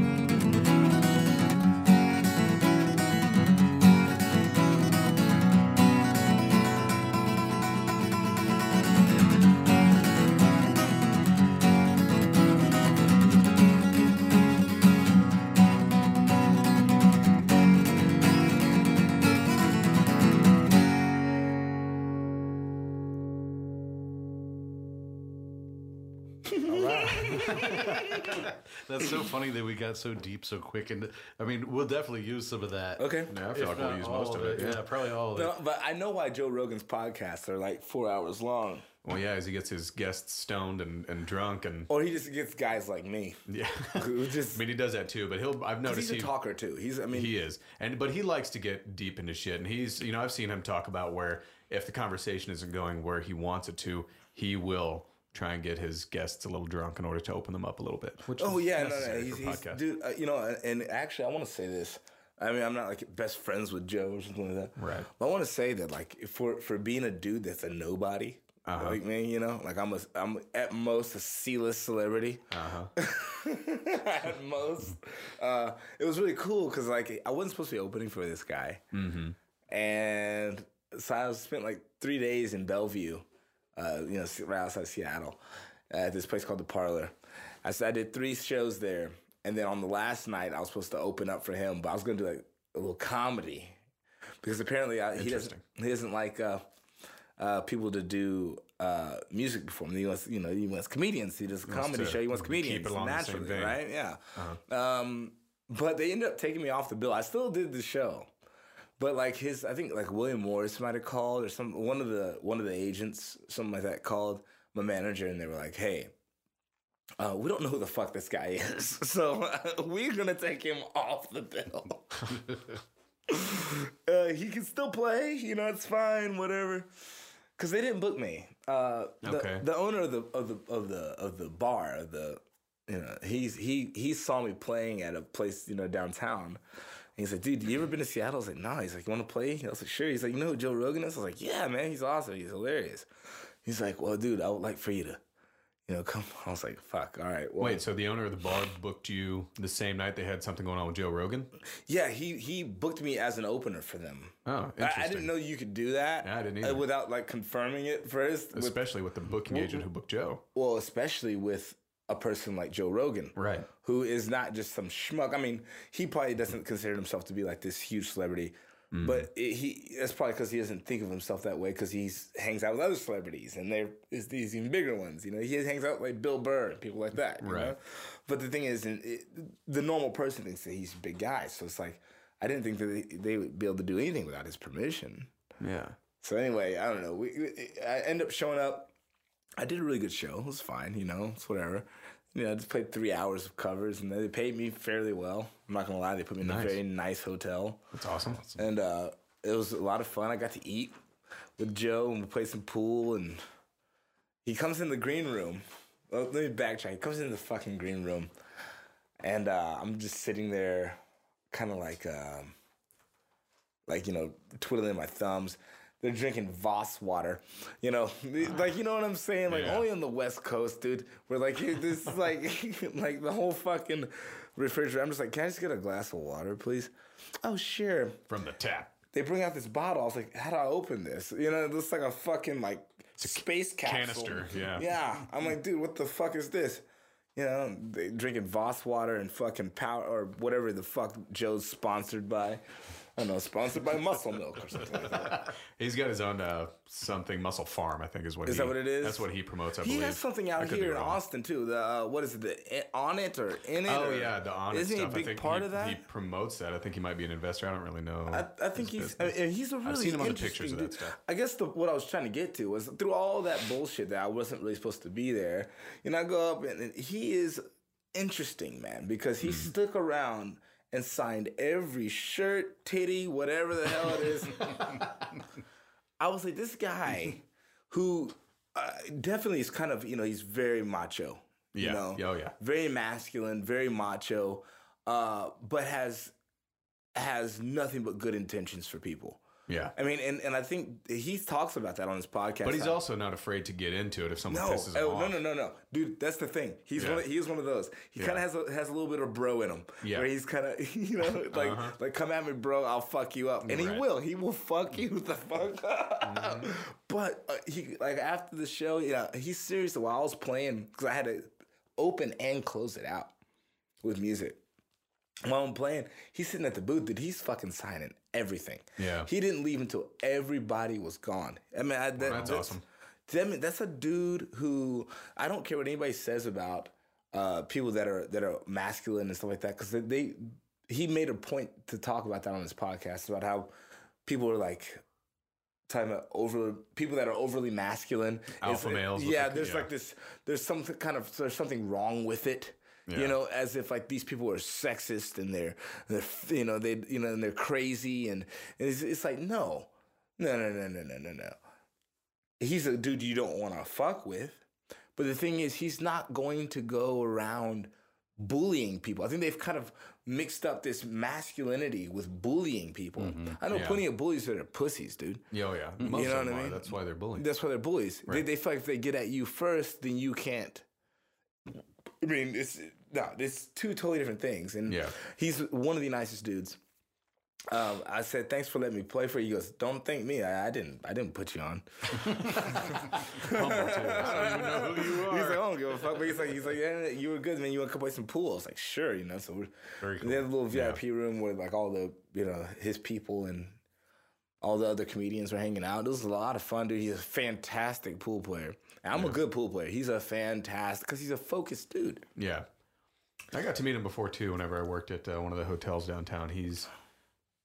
That's so funny that we got so deep so quick. And I mean, we'll definitely use some of that. Okay. Yeah, I feel If like we'll use most of it. Yeah. probably all of it. But I know why Joe Rogan's podcasts are like four hours long. Well, yeah, as he gets his guests stoned and, and drunk and Or he just gets guys like me yeah. who just I mean, he does that too, but he'll. I've noticed he's a he talker too. He's I mean he is, and but he likes to get deep into shit, and he's you know I've seen him talk about where if the conversation isn't going where he wants it to, he will try and get his guests a little drunk in order to open them up a little bit. Which Oh yeah, no, no, he's, he's dude. Uh, you know, and actually, I want to say this. I mean, I'm not like best friends with Joe or something like that. Right. But I want to say that like for for being a dude that's a nobody. Uh-huh. Like me, you know, like I'm a, I'm at most a C-list celebrity. Uh-huh. at most, uh, it was really cool because like I wasn't supposed to be opening for this guy, Mm-hmm. and so I spent like three days in Bellevue, uh, you know, right outside Seattle, at this place called the Parlor. I said I did three shows there, and then on the last night I was supposed to open up for him, but I was gonna do like a little comedy because apparently I, he doesn't he doesn't like uh, uh, people to do uh, music before him. He wants you know he wants comedians. He does a comedy show. He wants comedians it along the same naturally, right? Yeah. Um, but they ended up taking me off the bill. I still did the show. But like his, I think like William Morris might have called or some one of the one of the agents, something like that, called my manager and they were like, "Hey, uh, we don't know who the fuck this guy is, so we're gonna take him off the bill. uh, he can still play, you know, it's fine, whatever." Because they didn't book me. Uh, the, Okay. the owner of the of the of the of the bar, the you know, he's he he saw me playing at a place you know downtown. He's like, dude, you ever been to Seattle? I was like, no. He's like, you want to play? I was like, sure. He's like, you know who Joe Rogan is? I was like, yeah, man. He's awesome. He's hilarious. He's like, well, dude, I would like for you to, you know, come. I was like, fuck. All right. Well, Wait, so the owner of the bar booked you the same night they had something going on with Joe Rogan? yeah, he he booked me as an opener for them. Oh, I, interesting. I didn't know you could do that. Yeah, I didn't uh, either. without like confirming it first. With, Especially with the booking agent who booked Joe. well, especially with a person like Joe Rogan, Right. Who is not just some schmuck. I mean, he probably doesn't consider himself to be like this huge celebrity, Mm. but it, he that's probably because he doesn't think of himself that way because he hangs out with other celebrities and there is these even bigger ones. You know, he hangs out with like Bill Burr and people like that. you Right. know? But the thing is, it, the normal person thinks that he's a big guy, so it's like I didn't think that they, they would be able to do anything without his permission. Yeah. So anyway, I don't know. We, we I end up showing up. I did a really good show. It was fine, you know. It's whatever. You know, I just played three hours of covers, and they paid me fairly well. I'm not gonna lie. They put me in Nice. a very nice hotel, That's awesome. and uh, it was a lot of fun. I got to eat with Joe, and we played some pool. And he comes in the green room. Well, let me backtrack. He comes in the fucking green room, and uh, I'm just sitting there, kind of like. Um, like you know twiddling my thumbs. They're drinking Voss water, you know, like you know what I'm saying. Like Yeah. only on the West Coast, dude. We're like this is like like the whole fucking refrigerator. I'm just like, can I just get a glass of water, please? Oh sure. From the tap. They bring out this bottle. I was like, how do I open this? You know, it looks like a fucking like space capsule. canister, yeah. Yeah. I'm like, dude, what the fuck is this? You know, they drinking Voss water and fucking power or whatever the fuck Joe's sponsored by. I don't know, sponsored by Muscle Milk or something like that. He's got his own uh, something MusclePharm, I think is what Is he, that what it is? That's what he promotes, I He believe. has something out here in. Austin too. The uh, what is it? The on it or in it? Oh or- yeah, the honest Isn't he a big part he, of that? He promotes that. I think he might be an investor. I don't really know. I, I think he's I mean, he's a really seen him on the interesting pictures of that stuff. I guess the, what I was trying to get to was through all that bullshit that I wasn't really supposed to be there. You know, I go up and, and he is interesting, man, because he Hmm. stuck around and signed every shirt, titty, whatever the hell it is. I was like, this guy who uh, definitely is kind of, you know, he's very macho. You Yeah. know, Oh, yeah. very masculine, very macho, uh, but has has nothing but good intentions for people. Yeah. I mean, and, and I think he talks about that on his podcast. But he's How- also not afraid to get into it if someone no, pisses him oh, off. no, no, no, no, dude. That's the thing. He's Yeah. one. Of, he is one of those. He kind of has a, has a little bit of bro in him. Yeah. Uh-huh. where he's kind of you know like like come at me, bro. I'll fuck you up, and he will. He will fuck you the fuck up. Mm-hmm. But uh, he like after the show, you know, he's serious. While I was playing, because I had to open and close it out with music. While I'm playing, he's sitting at the booth, dude. He's fucking signing everything. Yeah. He didn't leave until everybody was gone. I mean, I, that, that's awesome. I mean, that's a dude who I don't care what anybody says about uh, people that are that are masculine and stuff like that because they, they he made a point to talk about that on his podcast about how people are like talking about over people that are overly masculine Alpha It's- males Yeah, the- there's yeah. like this. There's some kind of there's something wrong with it. Yeah. You know, as if like these people are sexist and they're they're you know they you know and they're crazy and, and it's, it's like no, no no no no no no no. He's a dude you don't want to fuck with, but the thing is he's not going to go around bullying people. I think they've kind of mixed up this masculinity with bullying people. Mm-hmm. I know Yeah. plenty of bullies that are pussies, dude. Yeah, oh, yeah. Most You know of them what I mean? That's why they're bullying. That's why they're bullies. They, they feel like if they get at you first, then you can't. I mean, it's no, it's two totally different things. And Yeah. he's one of the nicest dudes. Um, I said, "Thanks for letting me play for you." He goes, "Don't thank me. I, I didn't. I didn't put you on." Humble too. So you know who you He's like. "I don't give a fuck." But he's like, "He's like, yeah, you were good, man. You want to come play some pool?" I was like, "Sure," you know. So we're Very cool. they have a little VIP room where like all the you know his people and all the other comedians were hanging out. It was a lot of fun, dude. He's a fantastic pool player. And I'm a good pool player. He's a fantastic because he's a focused dude. Yeah. I got to meet him before too. Whenever I worked at uh, one of the hotels downtown, he's.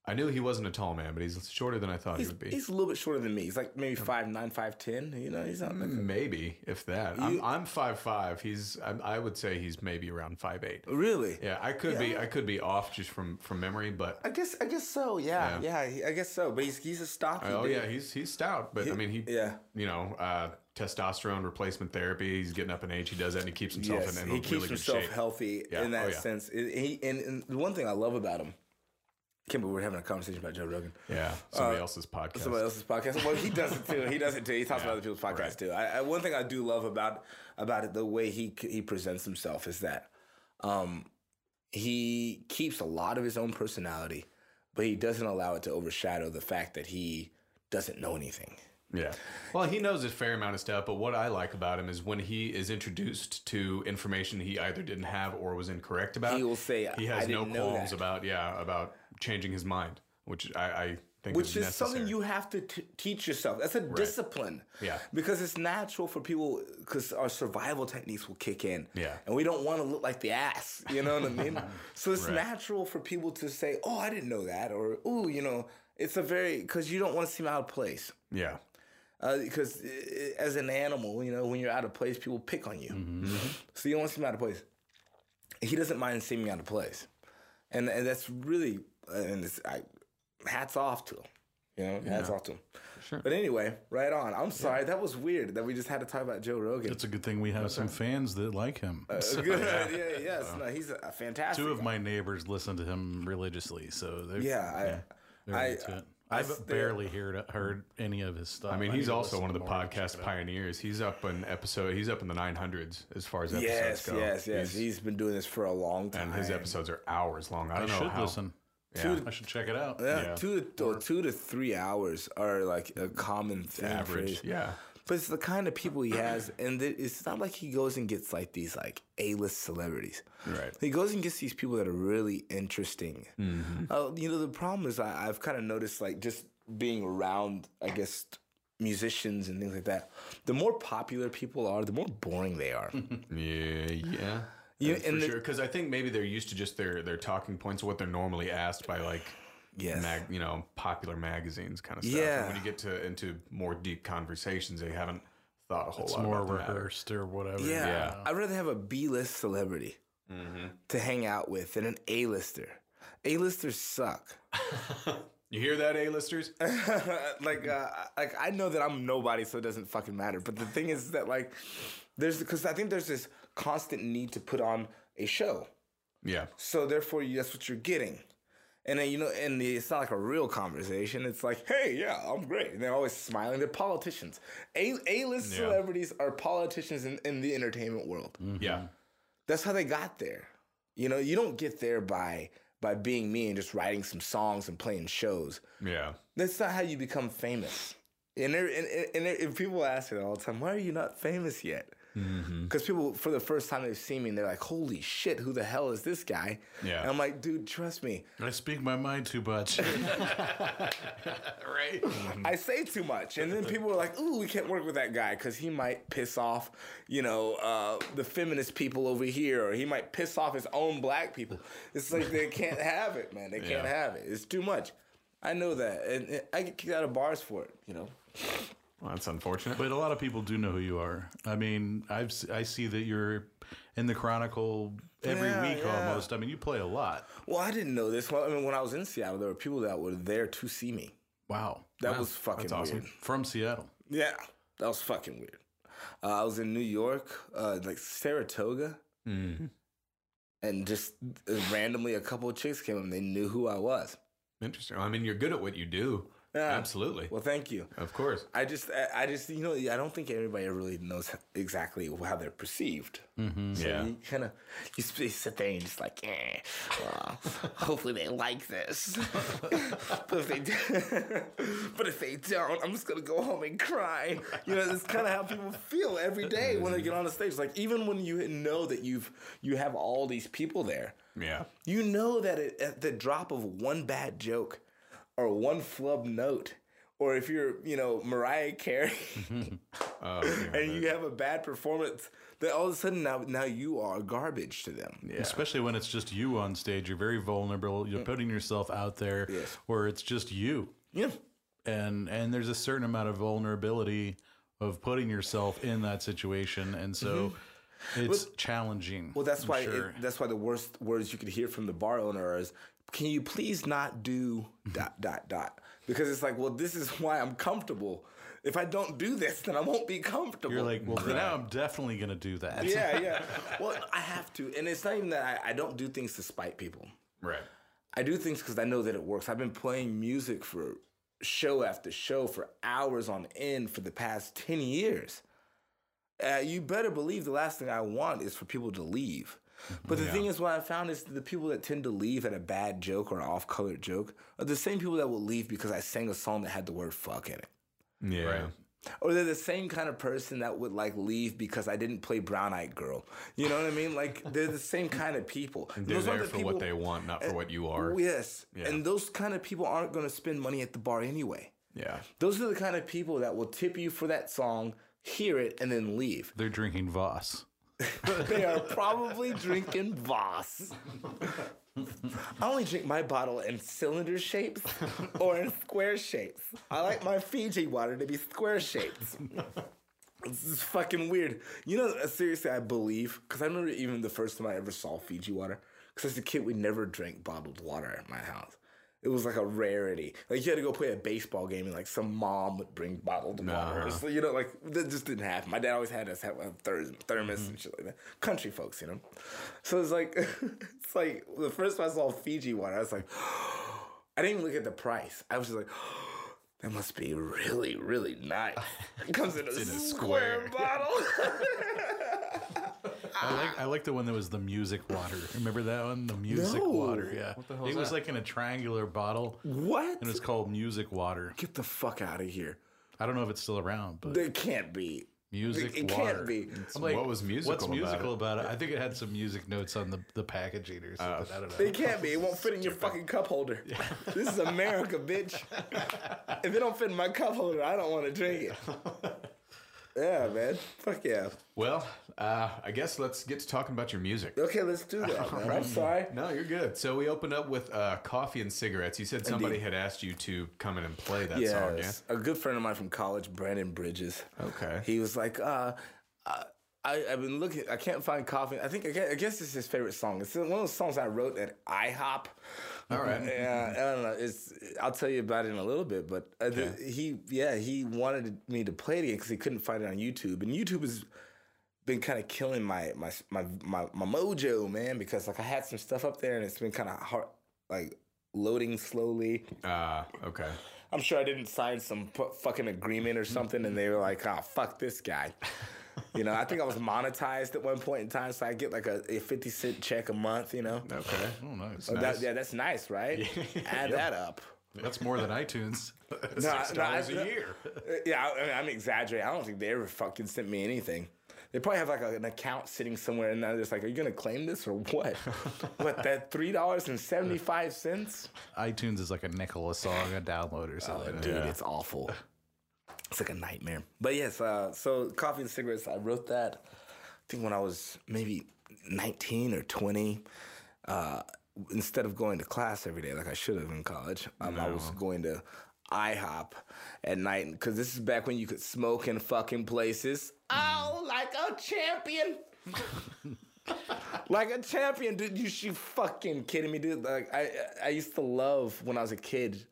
I knew he wasn't a tall man, but he's shorter than I thought He's, he would be. he's a little bit shorter than me. He's like maybe five nine, five ten. You know, he's not like Maybe if that. I'm I'm five five. He's I, I would say he's maybe around five eight. really. Yeah, I could be I could be off just from from memory, but I guess I guess so. Yeah, yeah. he- I guess so. But he's he's a stocky. oh dude. yeah, he's he's stout. But I mean he yeah. you know uh, testosterone replacement therapy. He's getting up in age. He does that, and he keeps himself Yes, in, in he keeps really himself shape. healthy Yeah, in oh, that yeah. sense. He and, and the one thing I love about him. Can't believe we're having a conversation about Joe Rogan. Yeah, somebody else's podcast. Uh, Somebody else's podcast. Well, he does it too. He does it too. He talks about other people's podcasts too. I, I, one thing I do love about about it, the way he he presents himself, is that um, he keeps a lot of his own personality, but he doesn't allow it to overshadow the fact that he doesn't know anything. Yeah. Well, he knows a fair amount of stuff, but what I like about him is when he is introduced to information he either didn't have or was incorrect about. He will say, he "I has no didn't know qualms that." about yeah about changing his mind, which I, I think Which is, is something you have to t- teach yourself. That's a discipline. Yeah. Because it's natural for people, because our survival techniques will kick in. Yeah. And we don't want to look like the ass. You know what I mean? so it's Right. natural for people to say, oh, I didn't know that. Or, ooh, you know, it's a very, because you don't want to seem out of place. yeah. Because uh, as an animal, you know, when you're out of place, people pick on you. Mm-hmm. So you don't want to seem out of place. He doesn't mind seeming out of place, and and that's really uh, and it's, I, hats off to him. You know, hats off to him. Sure. But anyway, right on. I'm sorry that was weird that we just had to talk about Joe Rogan. It's a good thing we have some fans that like him. Uh, good. yeah. Yes. No, he's a, a fantastic. Two of guy. my neighbors listen to him religiously, so they're, Yeah. I, they're I- into it. I I've barely heard heard any of his stuff. I mean, he's to also one of the more and check podcast pioneers. He's up in episode. He's up in the 900s as far as episodes yes. go. Yes. Yes. He's- he's been doing this for a long time. and his episodes are hours long. I I should how. listen. Yeah. I should check it out. Yeah, Yeah. two to two to three hours are like a common thing. Average. Yeah. But it's the kind of people he has, and it's not like he goes and gets like these like A-list celebrities. Right. He goes and gets these people that are really interesting. Mm-hmm. Uh, you know, the problem is I, I've kind of noticed like just being around, I guess, musicians and things like that. The more popular people are, the more boring they are. Yeah, yeah. You- for the- sure. Because I think maybe they're used to just their their talking points, what they're normally asked by like, Yes. mag, you know, popular magazines kind of stuff. Yeah. And when you get to into more deep conversations, they haven't thought a whole It's lot more about the rehearsed or whatever. Yeah. Yeah. I'd rather have a B-list celebrity Mm-hmm. to hang out with than an A-lister. A-listers suck. You hear that, A-listers? like, uh, like I know that I'm nobody, so it doesn't fucking matter. But the thing is that like, there's because I think there's this constant need to put on a show. yeah. So therefore, you- that's what you're getting. And then you know, and the, it's not like a real conversation. It's like, hey, yeah, I'm great. And they're always smiling. They're politicians. A A-list Yeah. celebrities are politicians in, in the entertainment world. Mm-hmm. Yeah. That's how they got there. You know, you don't get there by by being me and just writing some songs and playing shows. Yeah. That's not how you become famous. And, there, and, and, and, there- and people ask me all the time, why are you not famous yet? Mm-hmm. Because people, for the first time they've seen me, and they're like, holy shit, who the hell is this guy? Yeah. And I'm like, dude, trust me. I speak my mind too much. Right. I say too much. And then people are like, ooh, we can't work with that guy because he might piss off, you know, uh, the feminist people over here, or he might piss off his own black people. It's like they can't have it, man. They can't Yeah. have it. It's too much. I know that. And, and I get kicked out of bars for it, you know? Well, that's unfortunate. But a lot of people do know who you are. I mean, I've s- I see that you're in the Chronicle every Yeah, week yeah. almost. I mean, you play a lot. Well, I didn't know this. Well, I mean, when I was in Seattle, there were people that were there to see me. Wow, That was fucking that's awesome. weird. from Seattle. Yeah, that was fucking weird. Uh, I was in New York, uh, like Saratoga, Mm-hmm. and just uh, randomly a couple of chicks came up and they knew who I was. Interesting. I mean, you're good at what you do. Absolutely. Well, thank you. of course. I just, I, I just, you know, I don't think everybody really knows exactly how they're perceived. So Yeah. you kind of, you sit there and just like, eh, well, hopefully they like this. but if they, do, but if they don't, I'm just gonna go home and cry. You know, that's kind of how people feel every day when they get on the stage. Like even when you know that you've, you have all these people there. Yeah. You know that it, at the drop of one bad joke or one flub note, or if you're, you know, Mariah Carey Oh, yeah, and you have a bad performance, then all of a sudden now now you are garbage to them. yeah. Especially when it's just you on stage, you're very vulnerable. You're putting yourself out there, Yes. where it's just you, Yeah. and and there's a certain amount of vulnerability of putting yourself in that situation, and so it's challenging. Mm-hmm. Well, that's I'm why sure. it, that's why the worst words you could hear from the bar owner is, "Can you please not do dot dot dot?" Because it's like, well, this is why I'm comfortable. If I don't do this, then I won't be comfortable. you're like, well, now I'm definitely gonna do that. yeah, yeah. Well, I have to, and it's not even that I, I don't do things to spite people. Right. I do things because I know that it works. I've been playing music for show after show for hours on end for the past 10 years. Uh, you better believe the last thing I want is for people to leave. But the thing is, what I found is the people that tend to leave at a bad joke or an off colored joke are the same people that will leave because I sang a song that had the word fuck in it. Yeah. Right. Or they're the same kind of person that would like leave because I didn't play Brown Eyed Girl. You know what I mean? Like they're the same kind of people. And They're those there the for people- what they want, not for what you are. Oh, yes. Yeah. And those kind of people aren't going to spend money at the bar anyway. Yeah. Those are the kind of people that will tip you for that song, hear it, and then leave. They're drinking Voss. they are probably drinking Voss. I only drink my bottle in cylinder shapes or in square shapes. I like my Fiji water to be square shapes. This is fucking weird. You know, uh, seriously, I believe, because I remember even the first time I ever saw Fiji water, because as a kid, we never drank bottled water at my house. It was like a rarity. Like, you had to go play a baseball game, and like some mom would bring bottled water. So, you know, like, that just didn't happen. My dad always had us have uh, a ther- thermos mm-hmm. and shit like that. Country folks, you know? So it's like, it's like the first time I saw Fiji water, I was like, I didn't even look at the price. I was just like, that must be really, really nice. It comes in a, square, square. bottle. I like ah. I like the one that was the music water. Remember that one? The music No. water. Yeah. the hell it is was that? like in a triangular bottle, what? and it's called music water. Get the fuck out of here. I don't know if it's still around, but There can't be. music water. it water. can't be. I'm What was musical What's about musical it? about it? I think it had some music notes on the, the packaging or something. Oh. I don't know. It can't be. It won't fit in your fucking cup holder. This is America, bitch. if it don't fit in my cup holder, I don't want to drink it. Yeah, man. Fuck yeah. Well, uh, I guess let's get to talking about your music. Okay, let's do that, man. I'm sorry. No, you're good. So we opened up with uh, coffee and cigarettes. You said somebody had asked you to come in and play that song, yeah? Yes. A good friend of mine from college, Brandon Bridges. Okay. He was like, uh, uh, I, I've been looking. I can't find coffee. I think I guess, I guess it's his favorite song. It's one of those songs I wrote at IHOP. All right. Yeah, I don't know. It's I'll tell you about it in a little bit, but uh, the- he yeah he wanted me to play it again because he couldn't find it on YouTube, and YouTube has been kind of killing my my my my my mojo, man. Because like I had some stuff up there, and it's been kind of hard, like loading slowly. Uh, okay. I'm sure I didn't sign some fu- fucking agreement or something, and they were like, "Oh, fuck this guy." You know, I think I was monetized at one point in time, so I get like a, a 50 cent check a month, you know? Okay. Oh, nice. Oh, that- yeah, that's nice, right? Add that up. That's more than iTunes. No, I- Six no, I- a year. Yeah, I, I mean, I'm exaggerating. I don't think they ever fucking sent me anything. They probably have like a- an account sitting somewhere, and they're just like, "Are you gonna claim this or what? what that three dollars and seventy five cents? iTunes is like a nickel a song, a download or something. Oh, dude, it's awful. It's like a nightmare. But yes, uh, so coffee and cigarettes. I wrote that. I think when I was maybe nineteen or twenty. Uh, instead of going to class every day like I should have in college, um, I was going to IHOP at night because this is back when you could smoke in fucking places. Oh, like a champion. like a champion, dude. You she fucking kidding me, dude? Like I, I used to love when I was a kid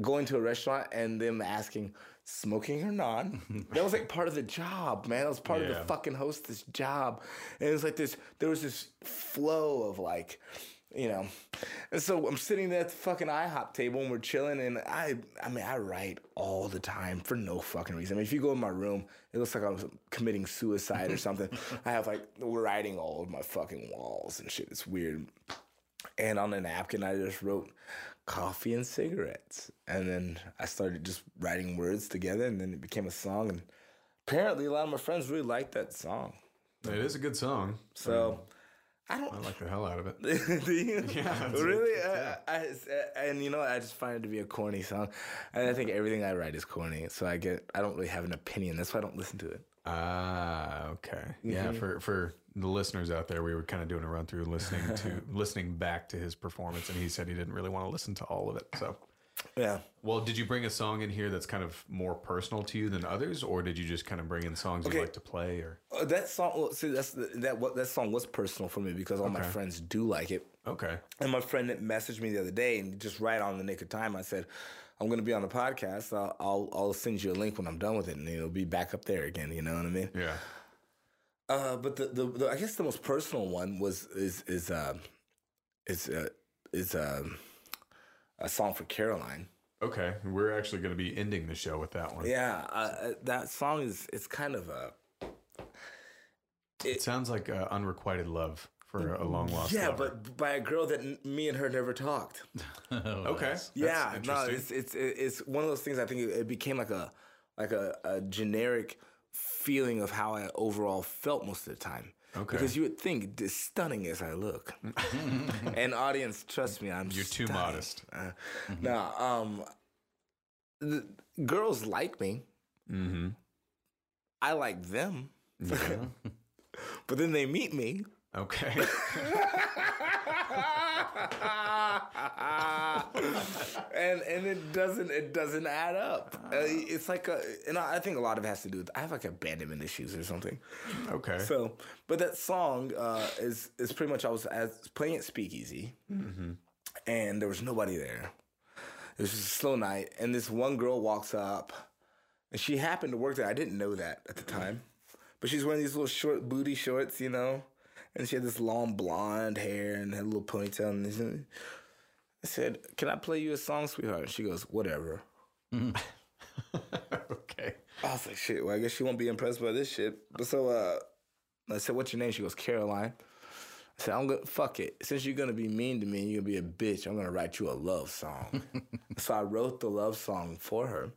going to a restaurant and them asking, smoking or not. that was like part of the job, man. That was part of the fucking hostess job. And it was like this, there was this flow of like, you know. And so I'm sitting there at the fucking IHOP table and we're chilling and I I mean I write all the time for no fucking reason. I mean if you go in my room, it looks like I was committing suicide or something. I have like writing all over my fucking walls and shit. It's weird. And on a napkin I just wrote coffee and cigarettes. And then I started just writing words together and then it became a song and apparently a lot of my friends really liked that song. It is a good song. So I don't I like the hell out of it. Do you? Yeah, really? I, I, uh, and you know, I just find it to be a corny song, and I think everything I write is corny. So I get, I don't really have an opinion. That's why I don't listen to it. Ah, okay. Yeah, Mm-hmm. for for the listeners out there, we were kind of doing a run through listening to listening back to his performance and he said he didn't really want to listen to all of it. So, Yeah. well, did you bring a song in here that's kind of more personal to you than others or did you just kind of bring in songs Okay. you like to play or Uh, that song, well, see, that's the, that what that song was personal for me because all my friends do like it. Okay. And my friend that messaged me the other day, and just right on the nick of time, I said, "I'm to be on the podcast. I'll, I'll I'll send you a link when I'm done with it, and it'll be back up there again. You know what I mean?" Yeah. Uh, but the, the, the I guess the most personal one was is is uh, is uh, is um a song for Caroline. Okay. We're actually going to be ending the show with that one. Yeah, uh, uh, that song is it's kind of a It sounds like uh, unrequited love for a long lost yeah, lover. but by a girl that n- me and her never talked. okay. That's yeah, no, it's it's it's one of those things. I think it, it became like a like a, a generic feeling of how I overall felt most of the time. Okay. Because you would think, as stunning as I look, and audience, trust me, I'm You're too modest. Uh, No, um, the girls like me. Mm-hmm. I like them. Yeah. but then they meet me. Okay. and and it doesn't it doesn't add up. Uh, it's like a, and I I think a lot of it has to do with I have like abandonment issues or something. okay. So, but that song uh, is is pretty much I was as, playing at Speakeasy, and there was nobody there. It was just a slow night, and this one girl walks up, and she happened to work there. I didn't know that at the time, but she's wearing these little short booty shorts, you know, and she had this long blonde hair and had a little ponytail. And this, I said, "Can I play you a song, sweetheart?" And she goes, "Whatever." okay. I was like, shit, well, I guess she won't be impressed by this shit. But so uh I said, What's your name? She goes, Caroline. I said, I'm gonna fuck it. Since you're gonna be mean to me and you're gonna be a bitch, I'm gonna write you a love song. so I wrote the love song for her.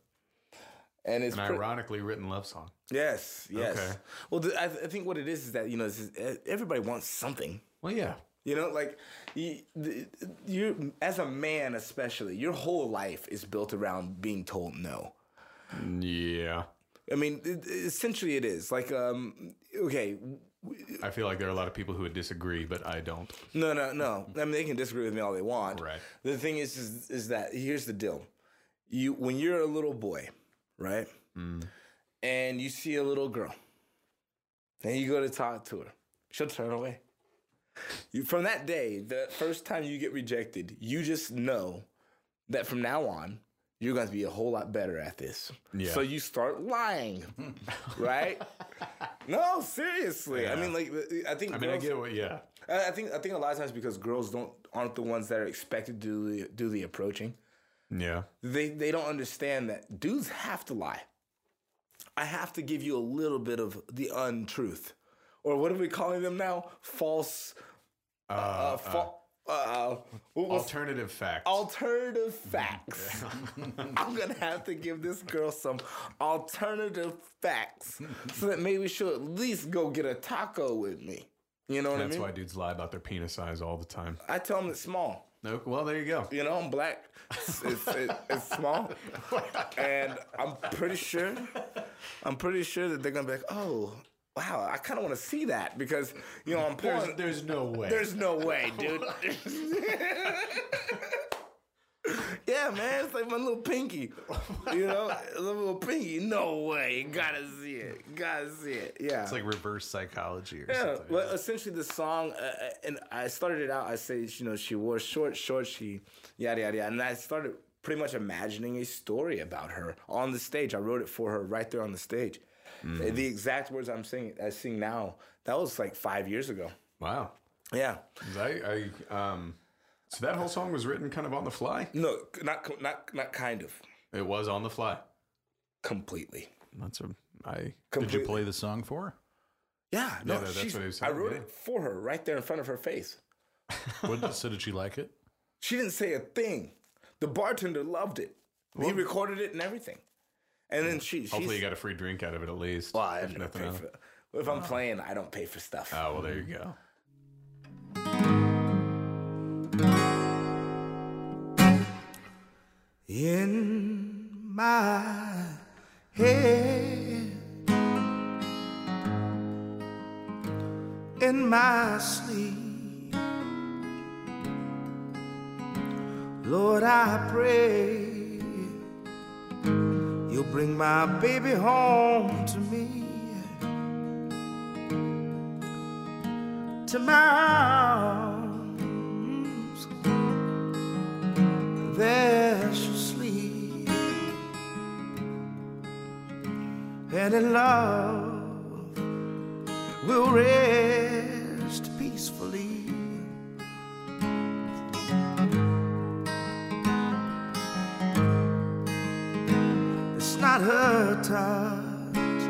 And it's An pre- ironically written love song. Yes, yes. Okay. Well, I, I think what it is is that you know is, everybody wants something. Well, yeah. You know, like you, you as a man, especially, your whole life is built around being told no. Yeah. I mean, it, essentially, it is like, um, okay, I feel like there are a lot of people who would disagree, but I don't. no, no, no. I mean, they can disagree with me all they want. Right. The thing is, is, is that here's the deal: you when you're a little boy, right, and you see a little girl, and you go to talk to her, she'll turn away. You from that day, the first time you get rejected, you just know that from now on. You're going to be a whole lot better at this. Yeah. So you start lying, right? no, seriously. Yeah. I mean, like, I think I mean, I get what, yeah. I I think I think a lot of times because girls don't aren't the ones that are expected to do the, do the approaching. Yeah. They they don't understand that dudes have to lie. I have to give you a little bit of the untruth, or what are we calling them now? False. Uh, uh, fa- uh, what was- Alternative facts. alternative facts. I'm gonna have to give this girl some alternative facts so that maybe she'll at least go get a taco with me. You know what That's I mean? That's why dudes lie about their penis size all the time. I tell them it's small. No, well, there you go. You know, I'm black. It's, it's, it's small, and I'm pretty sure, I'm pretty sure that they're gonna be like, "Oh, wow, I kind of want to see that," because you know, I'm There's, there's no way. There's no way, dude. yeah, man, it's like my little pinky. You know, a little pinky. No way, gotta see it. Gotta see it. Yeah. It's like reverse psychology or Yeah, something. well, essentially the song, uh, uh, and I started it out. I say, you know, she wore short shorts. She yada yada yada, and I started pretty much imagining a story about her on the stage. I wrote it for her right there on the stage. Mm. The exact words I'm singing, I sing now, that was like five years ago. Wow. Yeah. I, I, um, so that whole song was written kind of on the fly. No, not not not kind of. It was on the fly. Completely. That's a I. Did you play the song for her? Yeah, no, that- that's what he was I saying, wrote yeah. it for her right there in front of her face. What, so did she like it? She didn't say a thing. The bartender loved it. he recorded it and everything. And then she, she's, Hopefully, you got a free drink out of it at least. well, I if never nothing pay else. for. If I'm oh. playing, I don't pay for stuff. Oh well, there you go. In my head, in my sleep. Lord, I pray you'll bring my baby home to me. To my arms there and in love we'll rest peacefully. It's not her touch,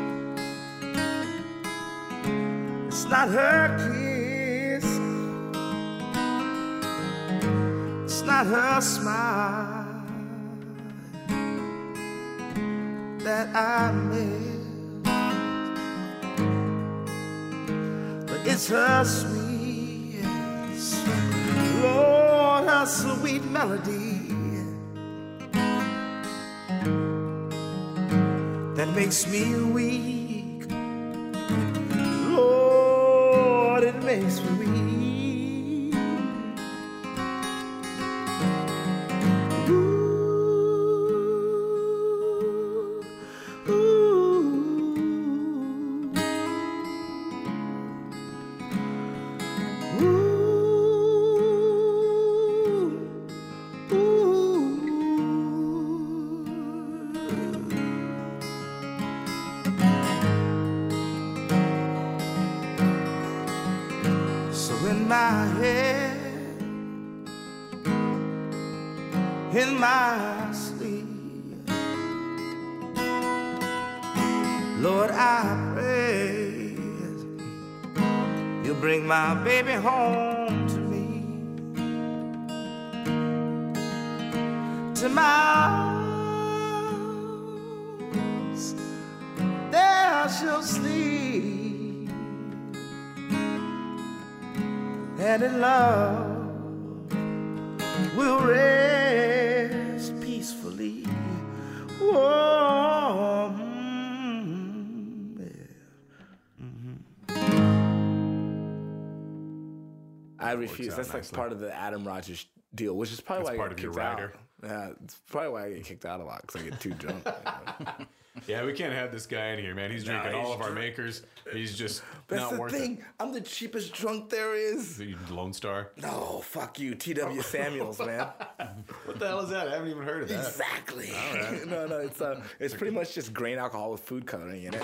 it's not her kiss. It's not her smile that I miss, it's her sweet, Lord, her sweet melody that makes me weak. Lord, it makes me weak. And in love will rest peacefully. Whoa, mm, yeah. I refuse. out That's like part of the Adam Rogers deal, which is probably That's why I part get of your kicked out. rider. Yeah, it's probably why I get kicked out a lot because I get too drunk. Yeah, we can't have this guy in here, man. He's drinking all of our makers. He's just That's not the worth thing. I'm the cheapest drunk there is. You Lone Star. No, fuck you, T.W. Samuels, man. What the hell is that? I haven't even heard of that. Exactly. no, no, it's uh, it's pretty much just grain alcohol with food coloring in it.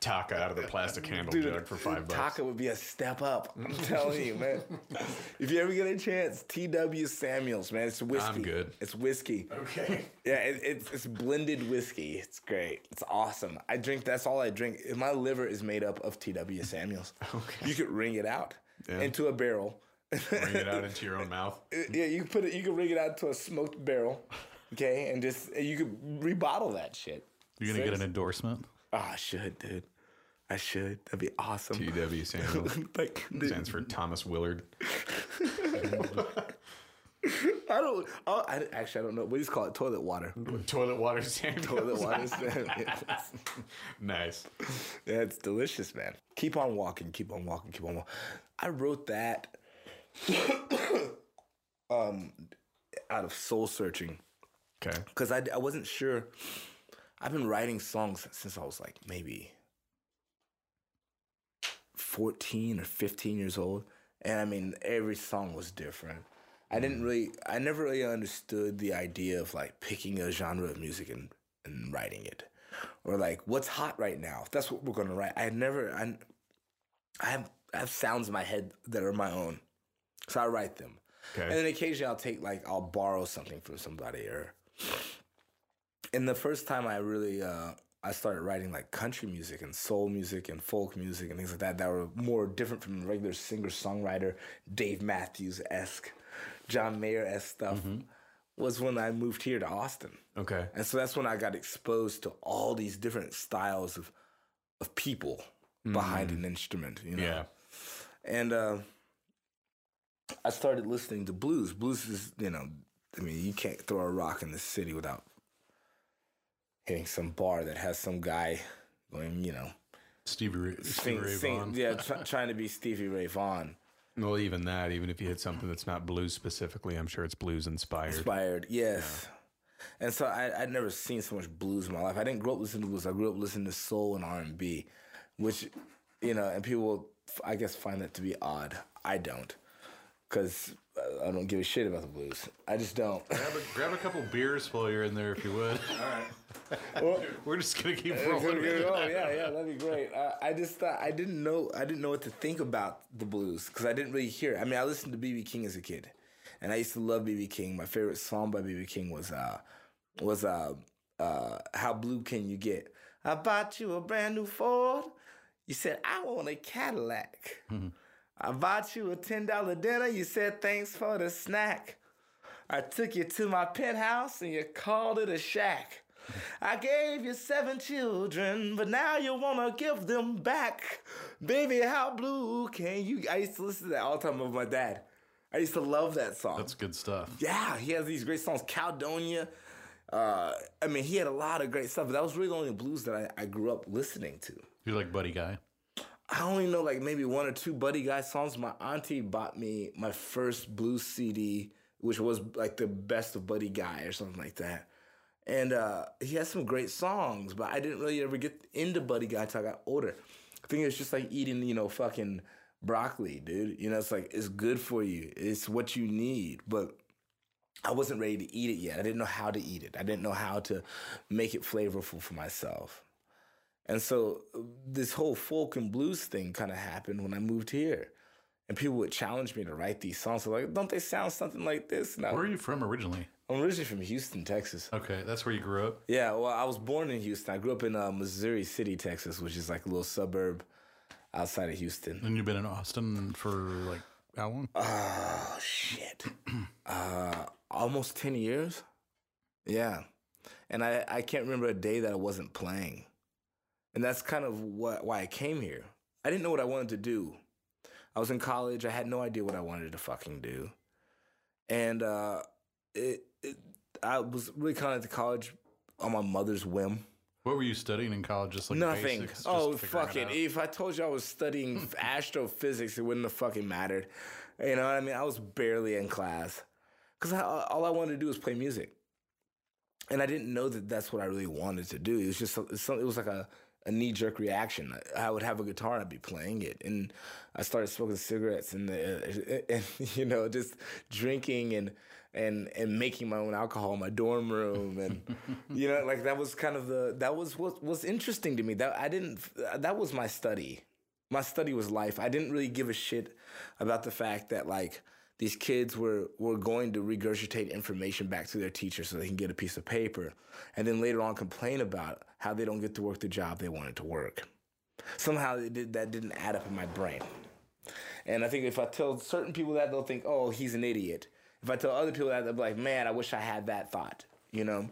Taaka out of the plastic handle jug for five bucks. Taaka would be a step up. I'm telling you, man. If you ever get a chance, T.W. Samuels, man, it's whiskey. I'm good. It's whiskey. Okay. Yeah, it, it's it's blended whiskey. It's great. It's awesome. I drink. That's all I drink. My liver is made up of T.W. Samuels. Okay. You could wring it out Yeah. into a barrel. Bring it out into your own mouth. Uh, yeah, you put it. You can wring it out to a smoked barrel. Okay, and just you could rebottle that shit. You're gonna get an endorsement. Oh, I should, dude. I should. That'd be awesome. T.W. Samuels like, stands for Thomas Willard. I don't. Oh, I actually I don't know. We just call it? Toilet water. Toilet water Samuels. Toilet water. Stand. Nice. Yeah, it's delicious, man. Keep on walking, keep on walking, keep on walking. I wrote that um out of soul searching Okay. because I, I wasn't sure. I've been writing songs since I was like maybe 14 or 15 years old. And I mean, every song was different. I didn't really, I never really understood the idea of like picking a genre of music and, and writing it, or like what's hot right now. That's what we're gonna write. I never, I, I have, I have sounds in my head that are my own, so I write them. Okay. And then occasionally I'll take like I'll borrow something from somebody or. And the first time I really uh, I started writing like country music and soul music and folk music and things like that that were more different from regular singer songwriter Dave Matthews esque, John Mayer esque stuff. Was when I moved here to Austin. Okay. And so that's when I got exposed to all these different styles of of people behind an instrument, you know. Yeah. And uh, I started listening to blues. Blues is, you know, I mean, you can't throw a rock in the city without hitting some bar that has some guy going, you know, Stevie Ray, Stevie sing, Ray sing, Vaughan. yeah, tr- trying to be Stevie Ray Vaughan. Well, even that, even if you hit something that's not blues specifically, I'm sure it's blues inspired. Inspired, yes. And so I, I'd never seen so much blues in my life. I didn't grow up listening to blues. I grew up listening to soul and R and B, which, you know, and people, I guess, find that to be odd. I don't, because I don't give a shit about the blues. I just don't. Grab a, grab a couple beers while you're in there, if you would. Well, We're just gonna keep rolling. it. yeah, yeah, that'd be great. Uh, I just thought I didn't know I didn't know what to think about the blues because I didn't really hear. It. I mean, I listened to BB King as a kid, and I used to love BB King. My favorite song by BB King was uh was uh uh How Blue Can You Get? I bought you a brand new Ford. You said I want a Cadillac. I bought you a ten dollar dinner. You said thanks for the snack. I took you to my penthouse and you called it a shack. I gave you seven children, but now you wanna give them back. Baby, how blue can you? I used to listen to that all the time with my dad. I used to love that song. That's good stuff. yeah, he has these great songs. Caledonia. Uh, I mean, he had a lot of great stuff, but that was really the only blues that I, I grew up listening to. You're like Buddy Guy? I only know like maybe one or two Buddy Guy songs. My auntie bought me my first blues CD, which was like the best of Buddy Guy or something like that. And uh, he has some great songs, but I didn't really ever get into Buddy Guy until I got older. I think it's just like eating, you know, fucking broccoli, dude. You know, it's like it's good for you. It's what you need, but I wasn't ready to eat it yet. I didn't know how to eat it. I didn't know how to make it flavorful for myself. And so uh, this whole folk and blues thing kind of happened when I moved here. And people would challenge me to write these songs. They're like, don't they sound something like this? And I, Where are you from originally? I'm originally from Houston, Texas. Okay, that's where you grew up. Yeah, well, I was born in Houston. I grew up in uh, Missouri City, Texas, which is like a little suburb outside of Houston. And you've been in Austin for like how long? Oh, shit. uh, almost 10 years? Yeah. And I, I can't remember a day that I wasn't playing. And that's kind of what why I came here. I didn't know what I wanted to do. I was in college. I had no idea what I wanted to fucking do. And uh, it, it, I was really kind of at the college on my mother's whim. What were you studying in college? Just like Nothing. basics, oh, fuck it. If I told you I was studying astrophysics, it wouldn't have fucking mattered. You know what I mean? I was barely in class because all I wanted to do was play music, and I didn't know that that's what I really wanted to do. It was just it's some- it was like a, a knee jerk reaction. I would have a guitar, and I'd be playing it, and I started smoking cigarettes and, uh, and you know just drinking and and and making my own alcohol in my dorm room and you know like that was kind of the that was what was interesting to me. That I didn't that was my study. My study was life. I didn't really give a shit about the fact that like these kids were were going to regurgitate information back to their teacher so they can get a piece of paper and then later on complain about how they don't get to work the job they wanted to work. Somehow it did, that didn't add up in my brain. And I think if I tell certain people that, they'll think, oh, he's an idiot. If I tell other people that, they'll be like, man, I wish I had that thought. You know,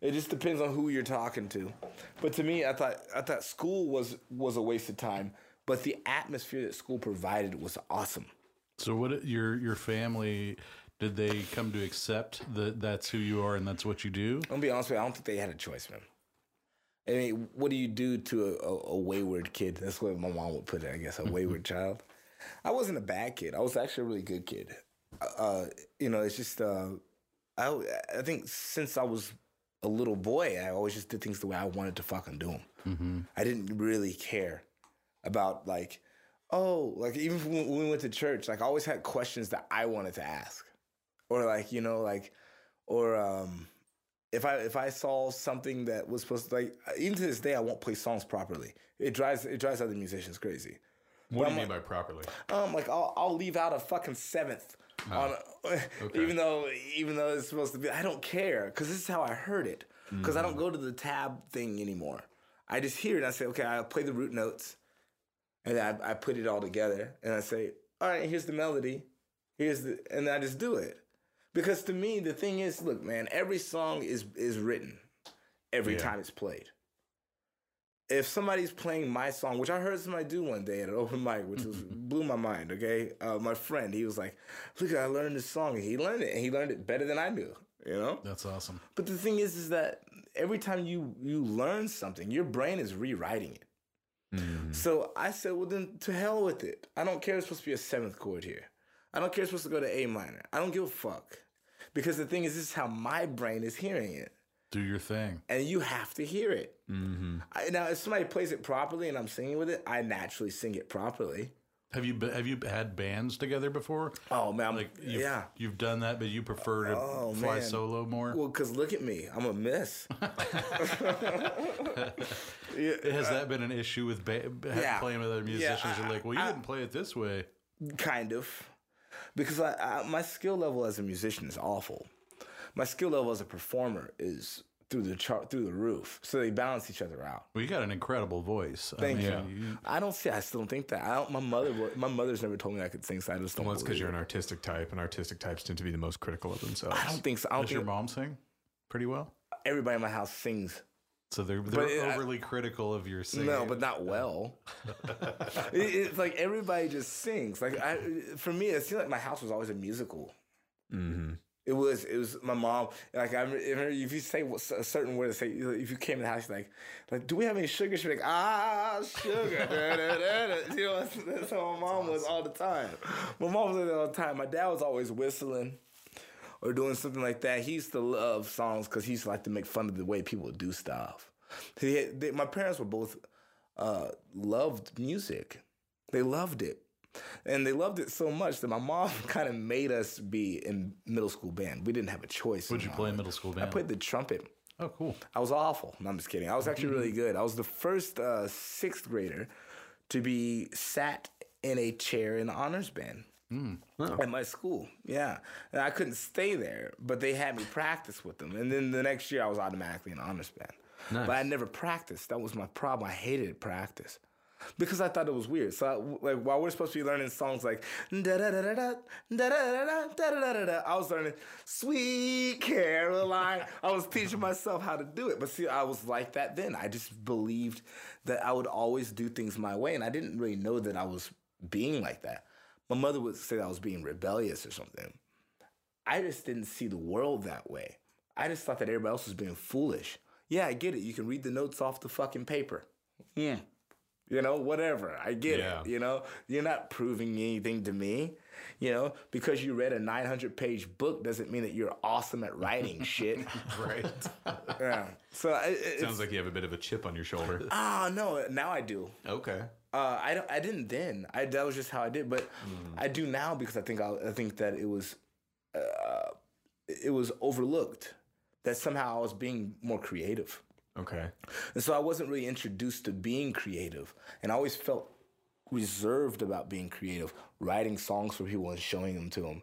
it just depends on who you're talking to. But to me, I thought I thought school was was a waste of time. But the atmosphere that school provided was awesome. So what your your family did they come to accept that that's who you are and that's what you do? I'm gonna be honest with you, I don't think they had a choice, man. I mean, what do you do to a, a, a wayward kid? That's what my mom would put it, I guess, a wayward child. I wasn't a bad kid. I was actually a really good kid. Uh, you know, it's just, uh, I, I think since I was a little boy, I always just did things the way I wanted to fucking do them. I didn't really care about like, oh, like even when we went to church, like I always had questions that I wanted to ask. or like you know like or um if I if I saw something that was supposed to like even to this day I won't play songs properly. It drives it drives other musicians crazy. What do I'm you mean by properly? Um, like I'll I'll leave out a fucking seventh Oh. on, even though even though it's supposed to be. I don't care because this is how I heard it. Because I don't mm. go to the tab thing anymore. I just hear it. and I say, okay, I play the root notes, and I I put it all together, and I say, all right, here's the melody, here's the, and I just do it. Because to me, the thing is, look, man, every song is is written every Yeah. time it's played if somebody's playing my song, which I heard somebody do one day at an open mic, which was blew my mind. Okay, uh, my friend, he was like, "Look, I learned this song," and he learned it, and he learned it better than I knew. You know. That's awesome. But the thing is, is that every time you you learn something, your brain is rewriting it. So I said, well, then to hell with it. I don't care. It's supposed to be a seventh chord here. I don't care. It's supposed to go to A minor. I don't give a fuck. Because the thing is, this is how my brain is hearing it Do your thing. and you have to hear it. Mm-hmm. I, now, if somebody plays it properly and I'm singing with it, I naturally sing it properly. Have you have you had bands together before? Oh man, Like you've, yeah. you've done that, but you prefer to Oh, fly man. solo more. Well, cause look at me, I'm a miss. Has uh, that been an issue with ba- Yeah. playing with other musicians? I- You're like, well, you I- didn't play it this way. kind of, because I, my skill level as a musician is awful. My skill level as a performer is through the chart, through the roof. So they balance each other out. Well, you got an incredible voice. Thank I you. mean, I don't see. I still don't think that. I don't. My mother. My mother's never told me I could sing. So I just don't. Well, because you're an artistic type, and artistic types tend to be the most critical of themselves. I don't think so. I Does your mom sing pretty well? everybody in my house sings. So they're they're it- I- overly critical of your singing. No, but not well. It- it's like everybody just sings. Like I, for me, it seemed like my house was always a musical. Mm-hmm. It was. It was my mom. Like I remember, if you say a certain word, to say if you came in the house, like, like, do we have any sugar? She'd be like, ah, sugar. You know, that's, how my mom was all the time. My mom was all the time. My dad was always whistling or doing something like that. He used to love songs because he used to like to make fun of the way people do stuff. Had, they, my parents were both uh, loved music. They loved it. And they loved it so much that my mom kind of made us be in middle school band. We didn't have a choice. What'd you play in middle school band? I played the trumpet. oh, cool. I was awful. No, I'm just kidding. I was actually really good. I was the first uh, sixth grader to be sat in a chair in the honors band at my school. Yeah, and I couldn't stay there, but they had me practice with them. And then the next year, I was automatically in the honors band. Nice. But I never practiced. That was my problem. I hated practice. Because I thought it was weird. So, I, like, while we're supposed to be learning songs like da da da da da da da da da da I was learning "Sweet Caroline." I was teaching myself how to do it. But see, I was like that then. I just believed that I would always do things my way, and I didn't really know that I was being like that. My mother would say I was being rebellious or something. I just didn't see the world that way. I just thought that everybody else was being foolish. Yeah, I get it. You can read the notes off the fucking paper. Yeah. You know, whatever. I get Yeah. it. You know, you're not proving anything to me. You know, because you read a 900 page book doesn't mean that you're awesome at writing shit. right. Yeah. So it, it, Sounds like you have a bit of a chip on your shoulder. ah no, now I do. Okay. Uh, I don't, I didn't then. I that was just how I did, but I do now because I think I, I think that it was uh, it was overlooked that somehow I was being more creative. Okay. And so I wasn't really introduced to being creative. And I always felt reserved about being creative, writing songs for people and showing them to them.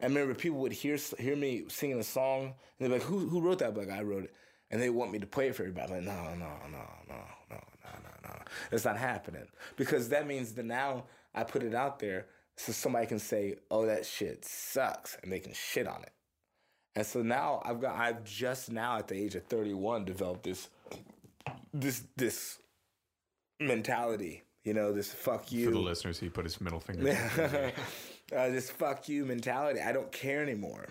And remember, people would hear hear me singing a song, and they're like, "Who who wrote that?" I'm like, "I wrote it." And they want me to play it for everybody. I'm like, no, no, no, no, no, no, no, no. It's not happening because that means that now I put it out there so somebody can say, "Oh, that shit sucks," and they can shit on it. And so now I've got I've just now at the age of 31 developed this this this mentality, you know, this fuck you. For the listeners, he put his middle finger. uh, this fuck you mentality. I don't care anymore.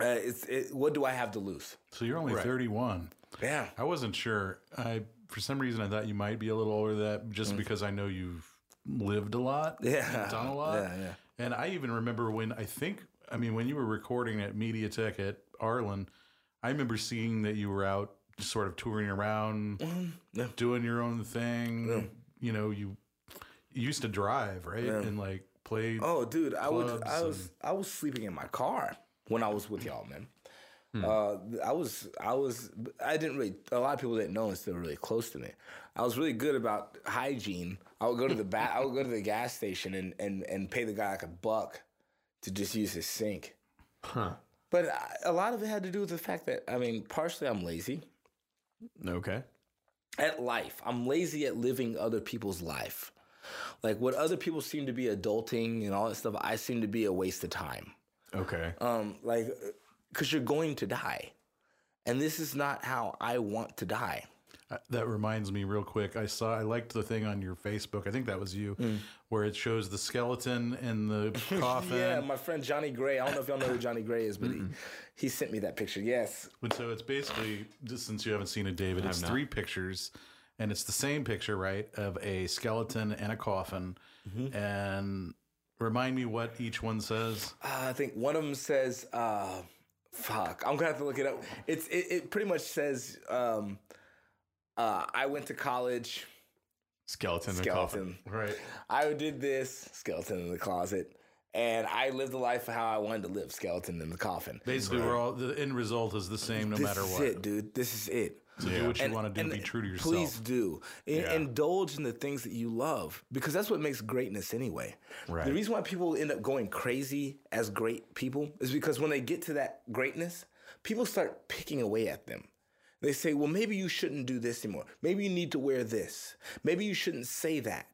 Uh, it's it, what do I have to lose? So you're only Right. 31. Yeah. I wasn't sure. I for some reason I thought you might be a little older than that just because I know you've lived a lot. Yeah. done a lot. Yeah, yeah. And I even remember when I think I mean when you were recording at MediaTech at Arlen, I remember seeing that you were out sort of touring around, Mm-hmm. yeah. doing your own thing. You know, you, you used to drive, right? And like play. Oh, dude, I would. I was. and- I was sleeping in my car when I was with y'all, man. Hmm. Uh, I was. I was. I didn't really. A lot of people didn't know until they were really close to me. I was really good about hygiene. I would go to the ba- I would go to the gas station and and and pay the guy like a buck to just use his sink. Huh. But I, a lot of it had to do with the fact that I mean, partially I'm lazy Okay. at life. I'm lazy at living other people's life. Like what other people seem to be adulting and all that stuff, I seem to be a waste of time. Okay. Um, like, because you're going to die, and this is not how I want to die. Uh, That reminds me, real quick. I saw, I liked the thing on your Facebook. I think that was you, Mm. where it shows the skeleton in the coffin. Yeah, my friend Johnny Gray. I don't know if y'all know who Johnny Gray is, but he, he sent me that picture. Yes, And so it's basically, just since you haven't seen it, David, it's three pictures, and it's the same picture, right, of a skeleton and a coffin. Mm-hmm. And remind me what each one says. uh, I think one of them says, uh, "Fuck." I'm gonna have to look it up. It's it, it pretty much says, um, uh, "I went to college." Skeleton. in a coffin. Skeleton. Right. I did this skeleton in the closet, and I lived the life of how I wanted to live. Skeleton in the coffin. Basically, we're all, the end result is the same no this matter is what. it, dude. This is it. So do what you want to do. Be true to yourself. Please do. In- Yeah. Indulge in the things that you love because that's what makes greatness anyway. Right. The reason why people end up going crazy as great people is because when they get to that greatness, people start picking away at them. They say, well, maybe you shouldn't do this anymore. Maybe you need to wear this. Maybe you shouldn't say that.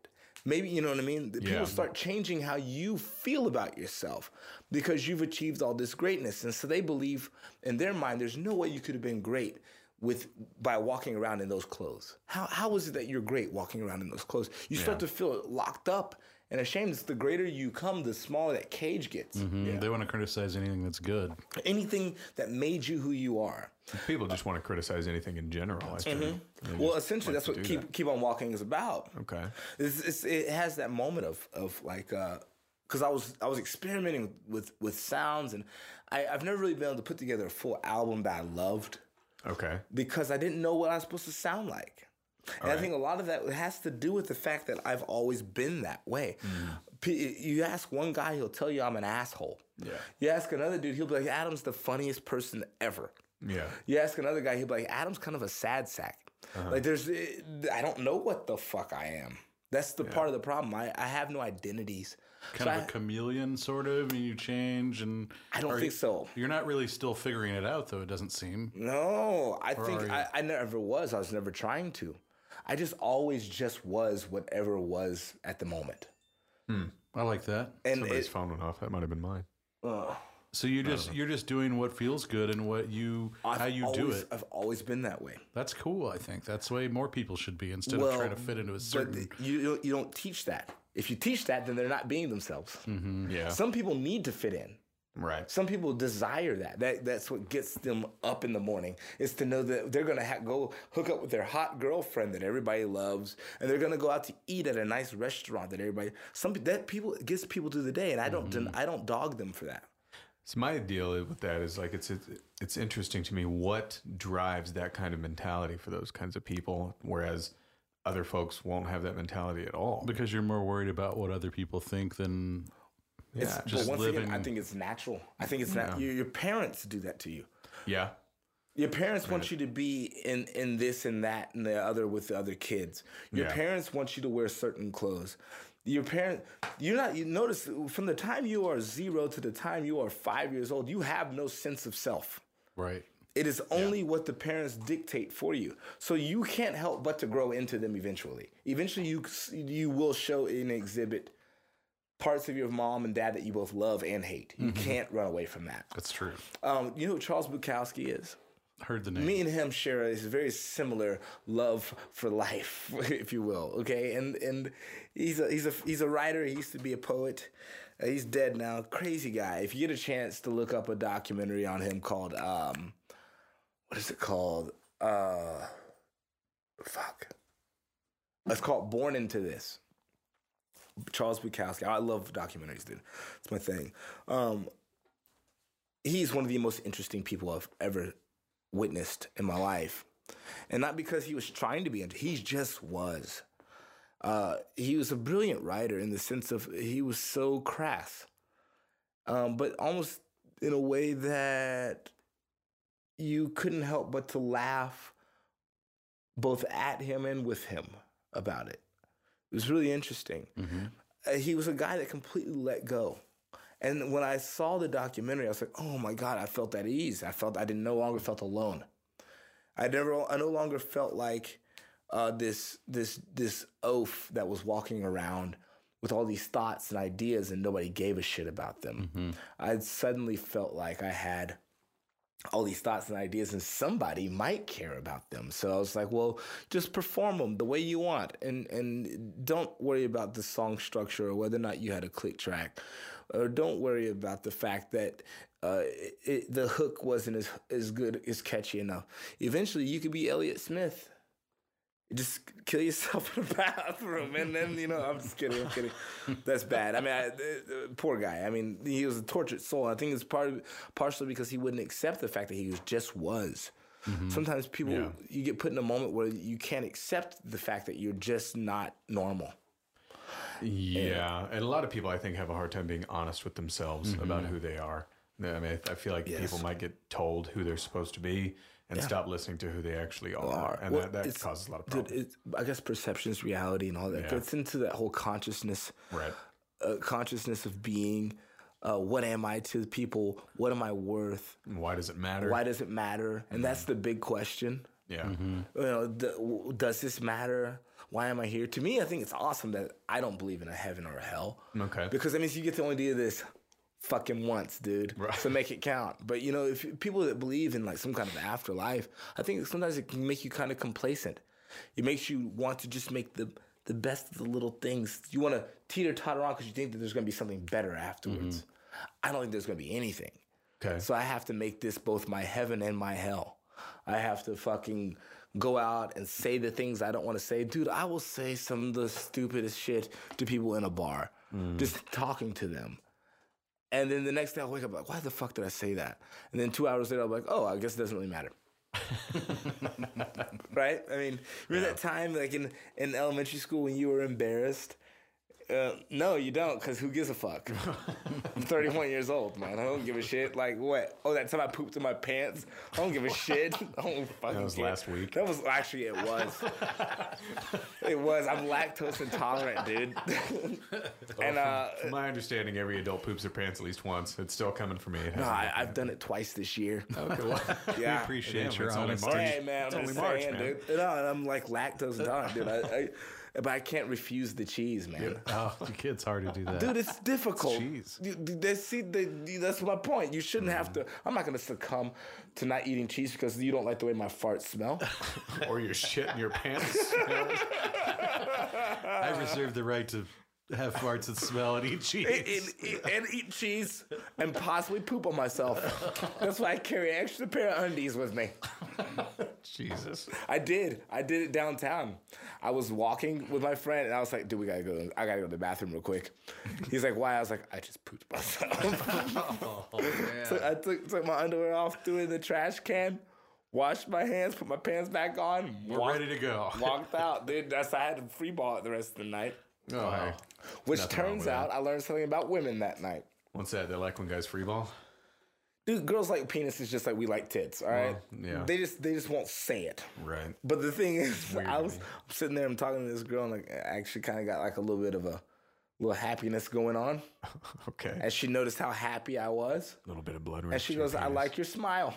Maybe, you know what I mean? Yeah. People start changing how you feel about yourself because you've achieved all this greatness. And so they believe in their mind, there's no way you could have been great with by walking around in those clothes. How, how is it that you're great walking around in those clothes? You start to feel locked up and ashamed. It's the greater you come, the smaller that cage gets. Mm, They want to criticize anything that's good. Anything that made you who you are. People just want to criticize anything in general. I think. Mm-hmm. Well, essentially, like that's what keep that. keep on walking is about. Okay. It's, it's, it has that moment of of like because I was I was experimenting with with sounds and I, I've never really been able to put together a full album that I loved Okay. because I didn't know what I was supposed to sound like. And I think a lot of that has to do with the fact that I've always been that way. P- You ask one guy, he'll tell you I'm an asshole. Yeah. You ask another dude, he'll be like, Adam's the funniest person ever. Yeah. You ask another guy, he'll be like, Adam's kind of a sad sack. Uh-huh. Like, there's, eh, I don't know what the fuck I am. That's the part of the problem. I, I have no identities. Kind So of I- a chameleon, sort of, and you change. And I don't think you- so. You're not really still figuring it out, though. It doesn't seem. No, I are think? I, I never was. I was never trying to. I just always just was whatever was at the moment. I like that. And Somebody's it, phone went off. That might have been mine. uh, So you're just you're just doing what feels good and what you I've how you do it. I've always been that way. That's cool. I think that's the way more people should be instead Well, of trying to fit into a certain. th- you don't, you don't teach that. If you teach that, then they're not being themselves. Yeah. Some people need to fit in. Right. Some people desire that. That that's what gets them up in the morning. Is to know that they're gonna ha- go hook up with their hot girlfriend that everybody loves, and they're gonna go out to eat at a nice restaurant that everybody. Some that people it gets people through the day, and I don't den- mm-hmm. I don't dog them for that. So my deal with that is like it's, it's it's interesting to me what drives that kind of mentality for those kinds of people, whereas other folks won't have that mentality at all. because you're more worried about what other people think than It's, Yeah, but just once again, I think it's natural. I think it's not. Your, your parents do that to you. yeah, Your parents want you to be in in this and that and the other with the other kids. Your Yeah. parents want you to wear certain clothes. Your parent, you're not. You notice from the time you are zero to the time you are five years old, you have no sense of self. right. It is only what the parents dictate for you. So you can't help but to grow into them eventually. Eventually, you you will show and exhibit parts of your mom and dad that you both love and hate. You can't run away from that. That's true. Um, you know who Charles Bukowski is? Heard the name. me and him share a very similar love for life, if you will. Okay, and and he's a he's a he's a writer. He used to be a poet. Uh, he's dead now. Crazy guy. If you get a chance to look up a documentary on him called um, what is it called? Uh, fuck. It's called Born into This. Charles Bukowski. I love documentaries, dude. It's my thing. Um, he's one of the most interesting people I've ever witnessed in my life. And not because he was trying to be, he just was. Uh, he was a brilliant writer in the sense of he was so crass, um, but almost in a way that you couldn't help but to laugh both at him and with him about it. It was really interesting. Uh, he was a guy that completely let go. And when I saw the documentary, I was like, "Oh my God!" I felt at ease. I felt I didn't no longer felt alone. I never, I no longer felt like uh, this this this oaf that was walking around with all these thoughts and ideas, and nobody gave a shit about them. I suddenly felt like I had all these thoughts and ideas, and somebody might care about them. So I was like, well, just perform them the way you want, and and don't worry about the song structure or whether or not you had a click track, or don't worry about the fact that. Uh, it, the hook wasn't as as good as catchy enough. Eventually, you could be Elliott Smith. Just kill yourself in a bathroom, and then you know. I'm just kidding. I'm kidding. That's bad. I mean, I, uh, poor guy. I mean, he was a tortured soul. I think it's part partially because he wouldn't accept the fact that he was just was. Sometimes people Yeah. you get put in a moment where you can't accept the fact that you're just not normal. Yeah, and a lot of people I think have a hard time being honest with themselves about who they are. I mean, I feel like Yes. people might get told who they're supposed to be and stop listening to who they actually are, Are. and Well, that, that causes a lot of Dude, problems. it's, I guess perception's reality and all that Yeah. gets into that whole consciousness. right. uh, consciousness of being. Uh, what am I to people? What am I worth? And Why does it matter? Why does it matter? And that's the big question. yeah. You know, d- does this matter? Why am I here? To me, I think it's awesome that I don't believe in a heaven or a hell. Okay. Because that means you get the only of this fucking once, dude. Right. So make it count. But you know, if people that believe in like some kind of afterlife, I think sometimes it can make you kind of complacent. It makes you want to just make the the best of the little things. You want to teeter totter on because you think that there's going to be something better afterwards. Mm-hmm. I don't think there's going to be anything. Okay. So I have to make this both my heaven and my hell. I have to fucking go out and say the things I don't want to say. Dude, I will say some of the stupidest shit to people in a bar, mm. just talking to them. And then the next day I'll wake up like, why the fuck did I say that? And then two hours later I'll be like, oh, I guess it doesn't really matter. right? I mean, remember that time like in, in elementary school when you were embarrassed? Uh, no, you don't, because who gives a fuck? I'm 31 years old, man. I don't give a shit. Like, what? Oh, that time I pooped in my pants? I don't give a shit. I don't fucking That was care. last week. That was actually, it was. it was. I'm lactose intolerant, dude. and, uh, From my understanding, every adult poops their pants at least once. It's still coming for me. It no, I, I've done it twice this year. Okay, well, Yeah. Appreciate Damn, your honesty. Hey man, I'm It's just March, saying, man. dude. No, and I'm like lactose intolerant, dude. I, I, but I can't refuse the cheese, man. Oh, it's hard to do that. Dude, it's difficult. cheese. You- you- they see, they, that's my point. You shouldn't have mm-hmm. to. I'm not going to succumb to not eating cheese because you don't like the way my farts smell. or your shit in your pants. I reserve the right to have farts that smell and eat cheese. and, and, and eat cheese and possibly poop on myself. That's why I carry an extra pair of undies with me. Jesus. I did. I did it downtown. I was walking with my friend, and I was like, "Dude, we gotta go. I gotta go to the bathroom real quick." He's like, "Why?" I was like, "I just pooped myself." Oh, so I took, took my underwear off, threw it in the trash can, washed my hands, put my pants back on, We're walked, ready to go. walked out. Dude, that's I had to free ball it the rest of the night. Oh, hey. Which Nothing turns out I learned something about women that night. What's that? They like when guys free ball? Dude, girls like penises just like we like tits. All right. yeah. They just they just won't say it. Right. But the thing is, weird I was sitting there, I'm talking to this girl, and like I actually kind of got like a little bit of a little happiness going on. Okay. And she noticed how happy I was, A little bit of blood. and she goes, "I like your smile,"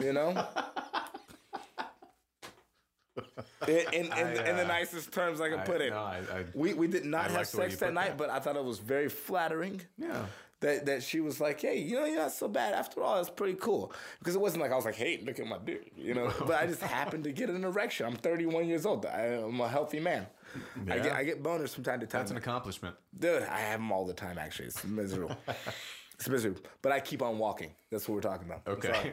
you know. in, in, in, in the uh, nicest terms I can put it. No, I, I, We we did not I have like the way sex that night, that. but I thought it was very flattering. yeah. That, that she was like, hey, you know, you're not so bad after all. It's pretty cool. Because it wasn't like I was like, hey, look at my dick, you know. But I just happened to get an erection. I'm 31 years old. I, am a healthy man. I get Yeah. I get boners from time to time. That's an accomplishment. Dude, I have them all the time. Actually, it's miserable. it's miserable. But I keep on walking. That's what we're talking about. Okay.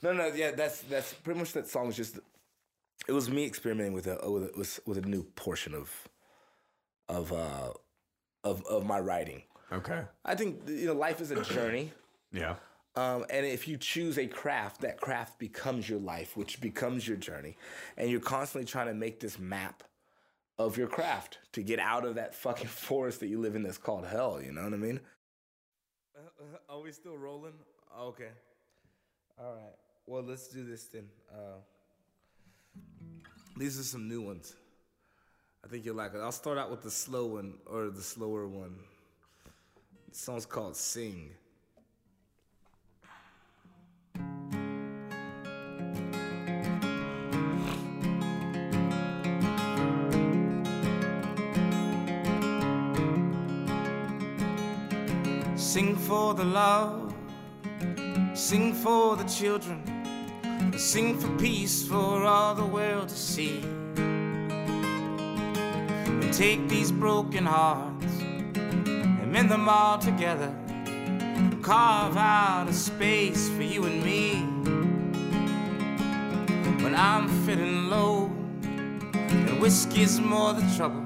No, no, yeah, that's that's pretty much that song. is just it was me experimenting with a with a, with, with a new portion of of uh of of my writing. Okay. I think you know life is a journey. Yeah. Um, and if you choose a craft, that craft becomes your life, which becomes your journey. And you're constantly trying to make this map of your craft to get out of that fucking forest that you live in that's called hell. You know what I mean? Are we still rolling? Okay. All right. Well, let's do this then. Uh, these are some new ones. I think you'll like it. I'll start out with the slow one or the slower one. The song's called Sing. Sing for the love, sing for the children, sing for peace for all the world to see. And take these broken hearts and mend them all together. Carve out a space for you and me. When I'm feeling low, and whiskey's more the trouble.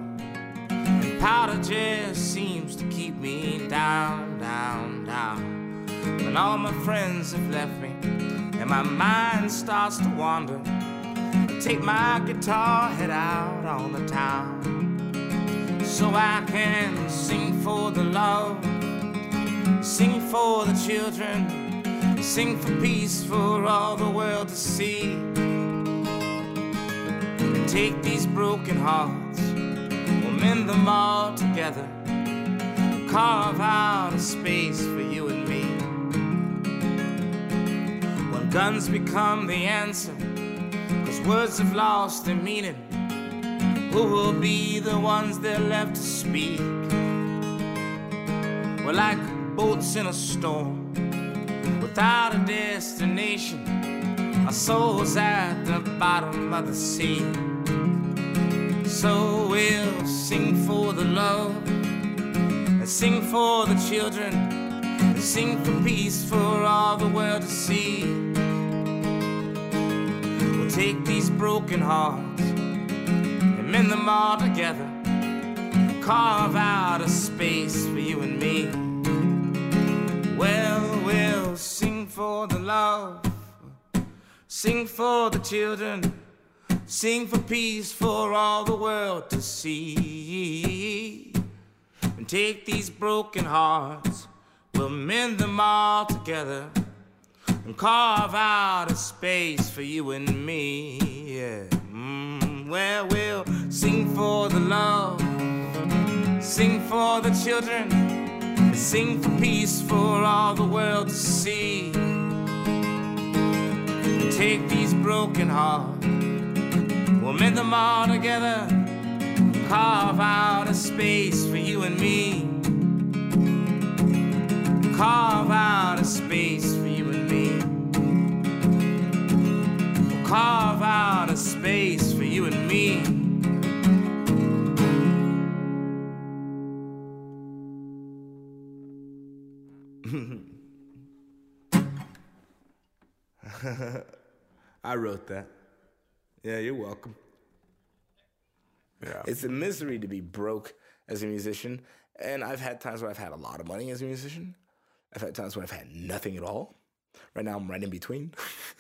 And powder just seems to keep me down, down, down. When all my friends have left me and my mind starts to wander, I take my guitar, head out on the town. So I can sing for the love, sing for the children, sing for peace for all the world to see. And take these broken hearts We'll mend them all together. Carve out a space for you and guns become the answer, cause words have lost their meaning, who will be the ones they're left to speak? We're like boats in a storm, without a destination, our souls at the bottom of the sea. So we'll sing for the love, and sing for the children, sing for peace for all the world to see. We'll take these broken hearts and mend them all together, carve out a space for you and me. Well, we'll sing for the love, sing for the children. Sing for peace for all the world to see. And take these broken hearts, we'll mend them all together and carve out a space for you and me. Yeah. Mm, well, we'll sing for the love, sing for the children, sing for peace for all the world to see. Take these broken hearts. We'll mend them all together, carve out a space for you and me. Carve out a space for you and me. We'll carve out a space for you and me. I wrote that. Yeah, you're welcome. Yeah. It's a misery to be broke as a musician. And I've had times where I've had a lot of money as a musician. I've had times where I've had nothing at all. Right now, I'm right in between.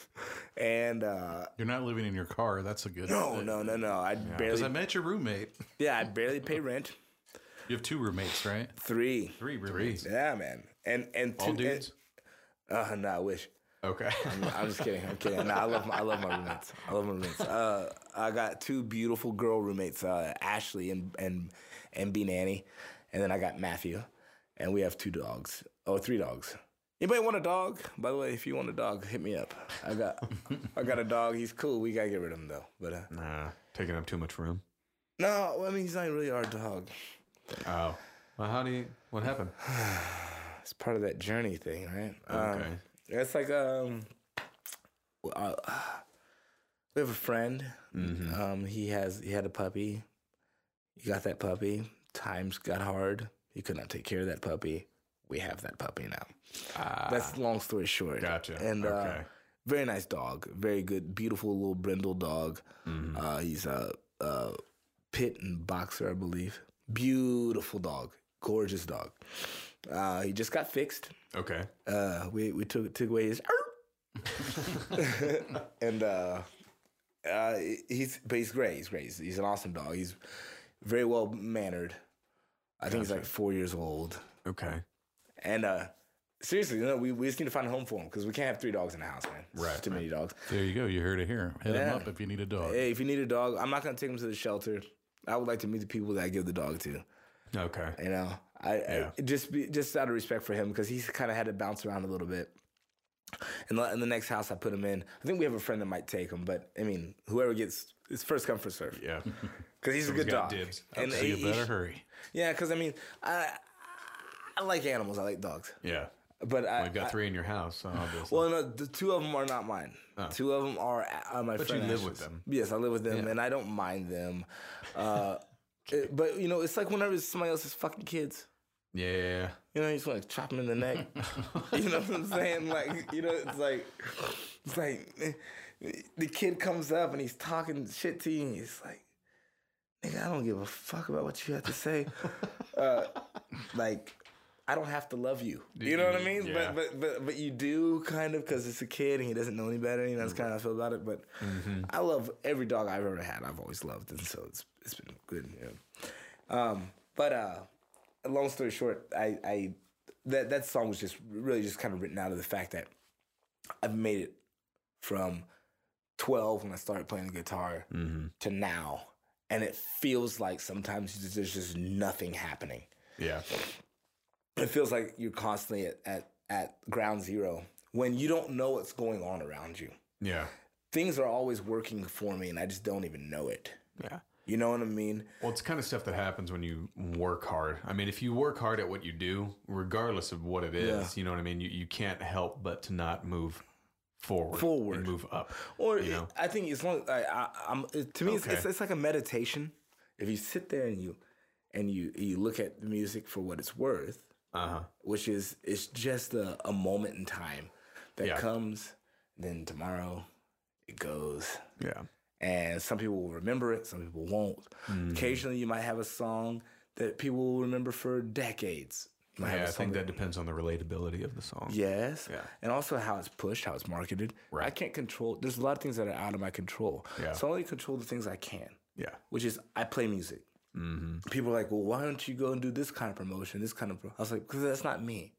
and uh, You're not living in your car. That's a good. no, no, no, no. I Because barely, I met your roommate. yeah, I barely pay rent. You have two roommates, right? Three. Three roommates. Yeah, man. And and All dudes. And, uh, no, I wish. Okay. I'm just kidding. I'm kidding. No, I love my I love my roommates. I love my roommates. Uh, I got two beautiful girl roommates, uh, Ashley and and and B Nanny, and then I got Matthew, and we have two dogs. Oh, three dogs. Anybody want a dog? By the way, if you want a dog, hit me up. I got I got a dog. He's cool. We gotta get rid of him though. But uh, Nah, taking up too much room. no, I mean he's not really our dog. Oh. Well, how do you? What happened? It's part of that journey thing, right? Um, Okay. It's like um, uh, we have a friend. Um, he has he had a puppy. He got that puppy. Times got hard. He could not take care of that puppy. We have that puppy now. That's long story short. Gotcha. And uh, very nice dog. Very good, beautiful little brindle dog. Uh, he's a, a pit and boxer, I believe. Beautiful dog. Gorgeous dog. Uh, he just got fixed Okay. uh, we we took took away his and uh, uh, he's but he's great. He's great. He's, he's an awesome dog. He's very well mannered. I think he's like four years old. Okay. And uh, seriously, you know, we, we just need to find a home for him because we can't have three dogs in the house, man. It's Right, too many dogs. There you go. You heard it here. Hit him Yeah. up if you need a dog. Hey, if you need a dog, I'm not gonna take him to the shelter. I would like to meet the people that I give the dog to. Okay. You know, I, Yeah. I just be, just out of respect for him because he's kind of had to bounce around a little bit. And the, in the next house I put him in, I think we have a friend that might take him, but I mean, whoever gets it's first come first serve Yeah. because he's a good dog. dibs. And So you better he- hurry. yeah, because I mean, I I like animals. I like dogs, Yeah. but I, We've got I- three in your house, so obviously. well, no, the two of them are not mine. Two of them are uh, my friends. But you live with them. Yes, I live with them, and I don't mind them. Uh, it- but you know, it's like whenever it's somebody else's fucking kids. yeah. You know, you just want to chop him in the neck. you know what I'm saying? Like, you know, it's like, it's like the kid comes up and he's talking shit to you, and he's like, "Nigga, I don't give a fuck about what you have to say." uh, like, I don't have to love you. You know what I mean? Yeah. But but but but you do kind of because it's a kid and he doesn't know any better. You know, that's kind of how I feel about it. But I love every dog I've ever had. I've always loved, and so it's it's been good. You know? Um, but uh, long story short, I, I that that song was just really just kind of written out of the fact that I've made it from twelve when I started playing the guitar to now, and it feels like sometimes there's just nothing happening. Yeah. It feels like you're constantly at, at, at ground zero when you don't know what's going on around you. Yeah. Things are always working for me, and I just don't even know it. Yeah. You know what I mean? Well, it's kind of stuff that happens when you work hard. I mean, if you work hard at what you do, regardless of what it is, Yeah. you know what I mean? You, you can't help but to not move forward. Forward. And move up. Or you know? I think as long I, I, I'm to me it's, it's it's like a meditation. If you sit there and you and you you look at the music for what it's worth, Uh huh. which is it's just a, a moment in time that Yeah. comes, then tomorrow it goes. Yeah. And some people will remember it, some people won't. Mm. Occasionally, you might have a song that people will remember for decades. Yeah, I think song that depends on the relatability of the song. Yes. Yeah. And also how it's pushed, how it's marketed. Right. I can't control. There's a lot of things that are out of my control. Yeah. So I only control the things I can, Yeah. which is I play music. Mm-hmm. People are like, well, why don't you go and do this kind of promotion, this kind of. Pro-? I was like, because that's not me.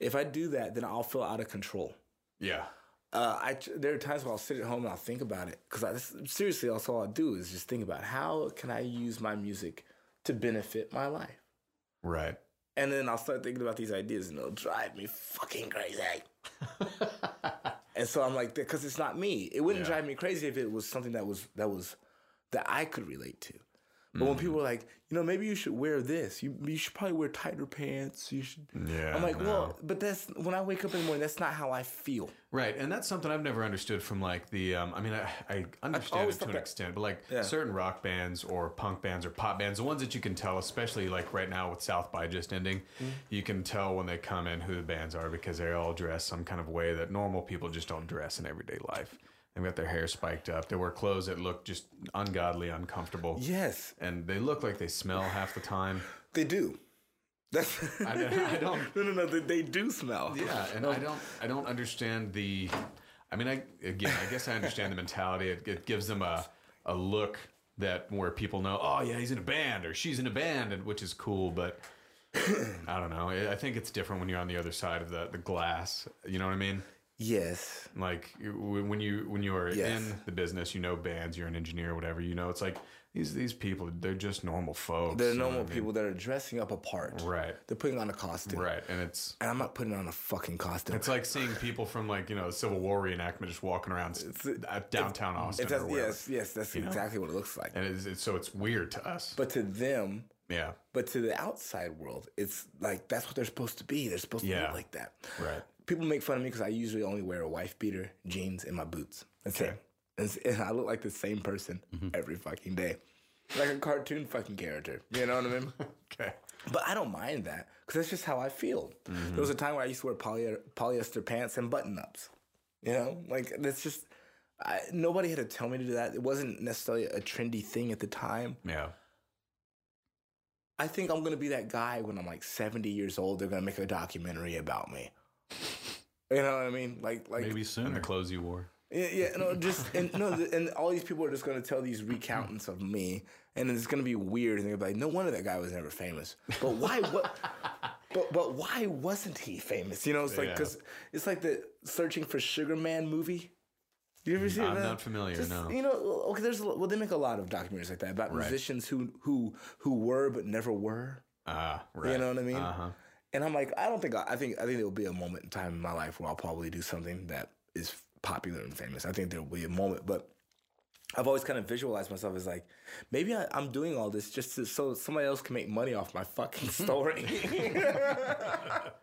If I do that, then I'll feel out of control. Yeah. Uh, I there are times where I'll sit at home and I'll think about it because I seriously, that's all I do is just think about how can I use my music to benefit my life. Right. And then I'll start thinking about these ideas and it'll drive me fucking crazy. and so I'm like, because it's not me. It wouldn't Yeah. drive me crazy if it was something that was that was that I could relate to. But when Mm. people are like, you know, maybe you should wear this. You you should probably wear tighter pants. You should. Yeah, I'm like, no. well, but that's when I wake up in the morning. That's not how I feel. Right, and that's something I've never understood from like the. Um, I mean, I, I understand it to an that- extent, but like Yeah. certain rock bands or punk bands or pop bands, the ones that you can tell, especially like right now with South by just ending, Mm-hmm. you can tell when they come in who the bands are because they all dress some kind of way that normal people just don't dress in everyday life. They've got their hair spiked up. They wear clothes that look just ungodly, uncomfortable, Yes, and they look like they smell half the time. they do. That's I, I don't. no, no, no. They, they do smell. Yeah, and I don't I don't understand the I mean I again I guess I understand the mentality. It, it gives them a a look that where people know, oh yeah, he's in a band or she's in a band and which is cool, but I don't know. I I think it's different when you're on the other side of the, the glass. You know what I mean? Yes. Like when you when you are Yes. in the business, you know bands, you're an engineer, whatever. You know, it's like these these people, they're just normal folks. They're you know normal I mean? people that are dressing up a part. right? They're putting on a costume. Right, and it's And I'm not putting on a fucking costume. It's like seeing people from like you know the Civil War reenactment just walking around s- at uh, downtown Austin. It's or wherever. yes, yes, that's exactly what it looks like. and it's, it's so it's weird to us. But to them, yeah, but to the outside world, it's like that's what they're supposed to be. They're supposed to Yeah. look like that. right. People make fun of me because I usually only wear a wife beater, jeans, and my boots. That's Okay. it. And, I look like the same person mm-hmm. every fucking day, like a cartoon fucking character. You know what I mean? Okay. But I don't mind that because that's just how I feel. Mm-hmm. There was a time where I used to wear poly- polyester pants and button ups. You know, like that's just I, nobody had to tell me to do that. It wasn't necessarily a trendy thing at the time. Yeah. I think I'm gonna be that guy when I'm like 70 years old. They're gonna make a documentary about me. You know what I mean? Like, like Maybe soon the clothes you wore. Yeah, yeah, no, just and no, and all these people are just going to tell these recountants of me, and it's gonna be weird, and they're gonna be like, no wonder that guy was never famous. But why? What? But but why wasn't he famous? You know, it's like Yeah. because it's like the Searching for Sugar Man movie. You ever see I'm that? not familiar, no. You know, okay. There's a well, they make a lot of documentaries like that about musicians who who who were but never were. Ah, right. You know what I mean? Uh-huh. And I'm like, I don't think I, I think I think there will be a moment in time in my life where I'll probably do something that is popular and famous. I think there will be a moment, but I've always kind of visualized myself as like, maybe I, I'm doing all this just to, so somebody else can make money off my fucking story.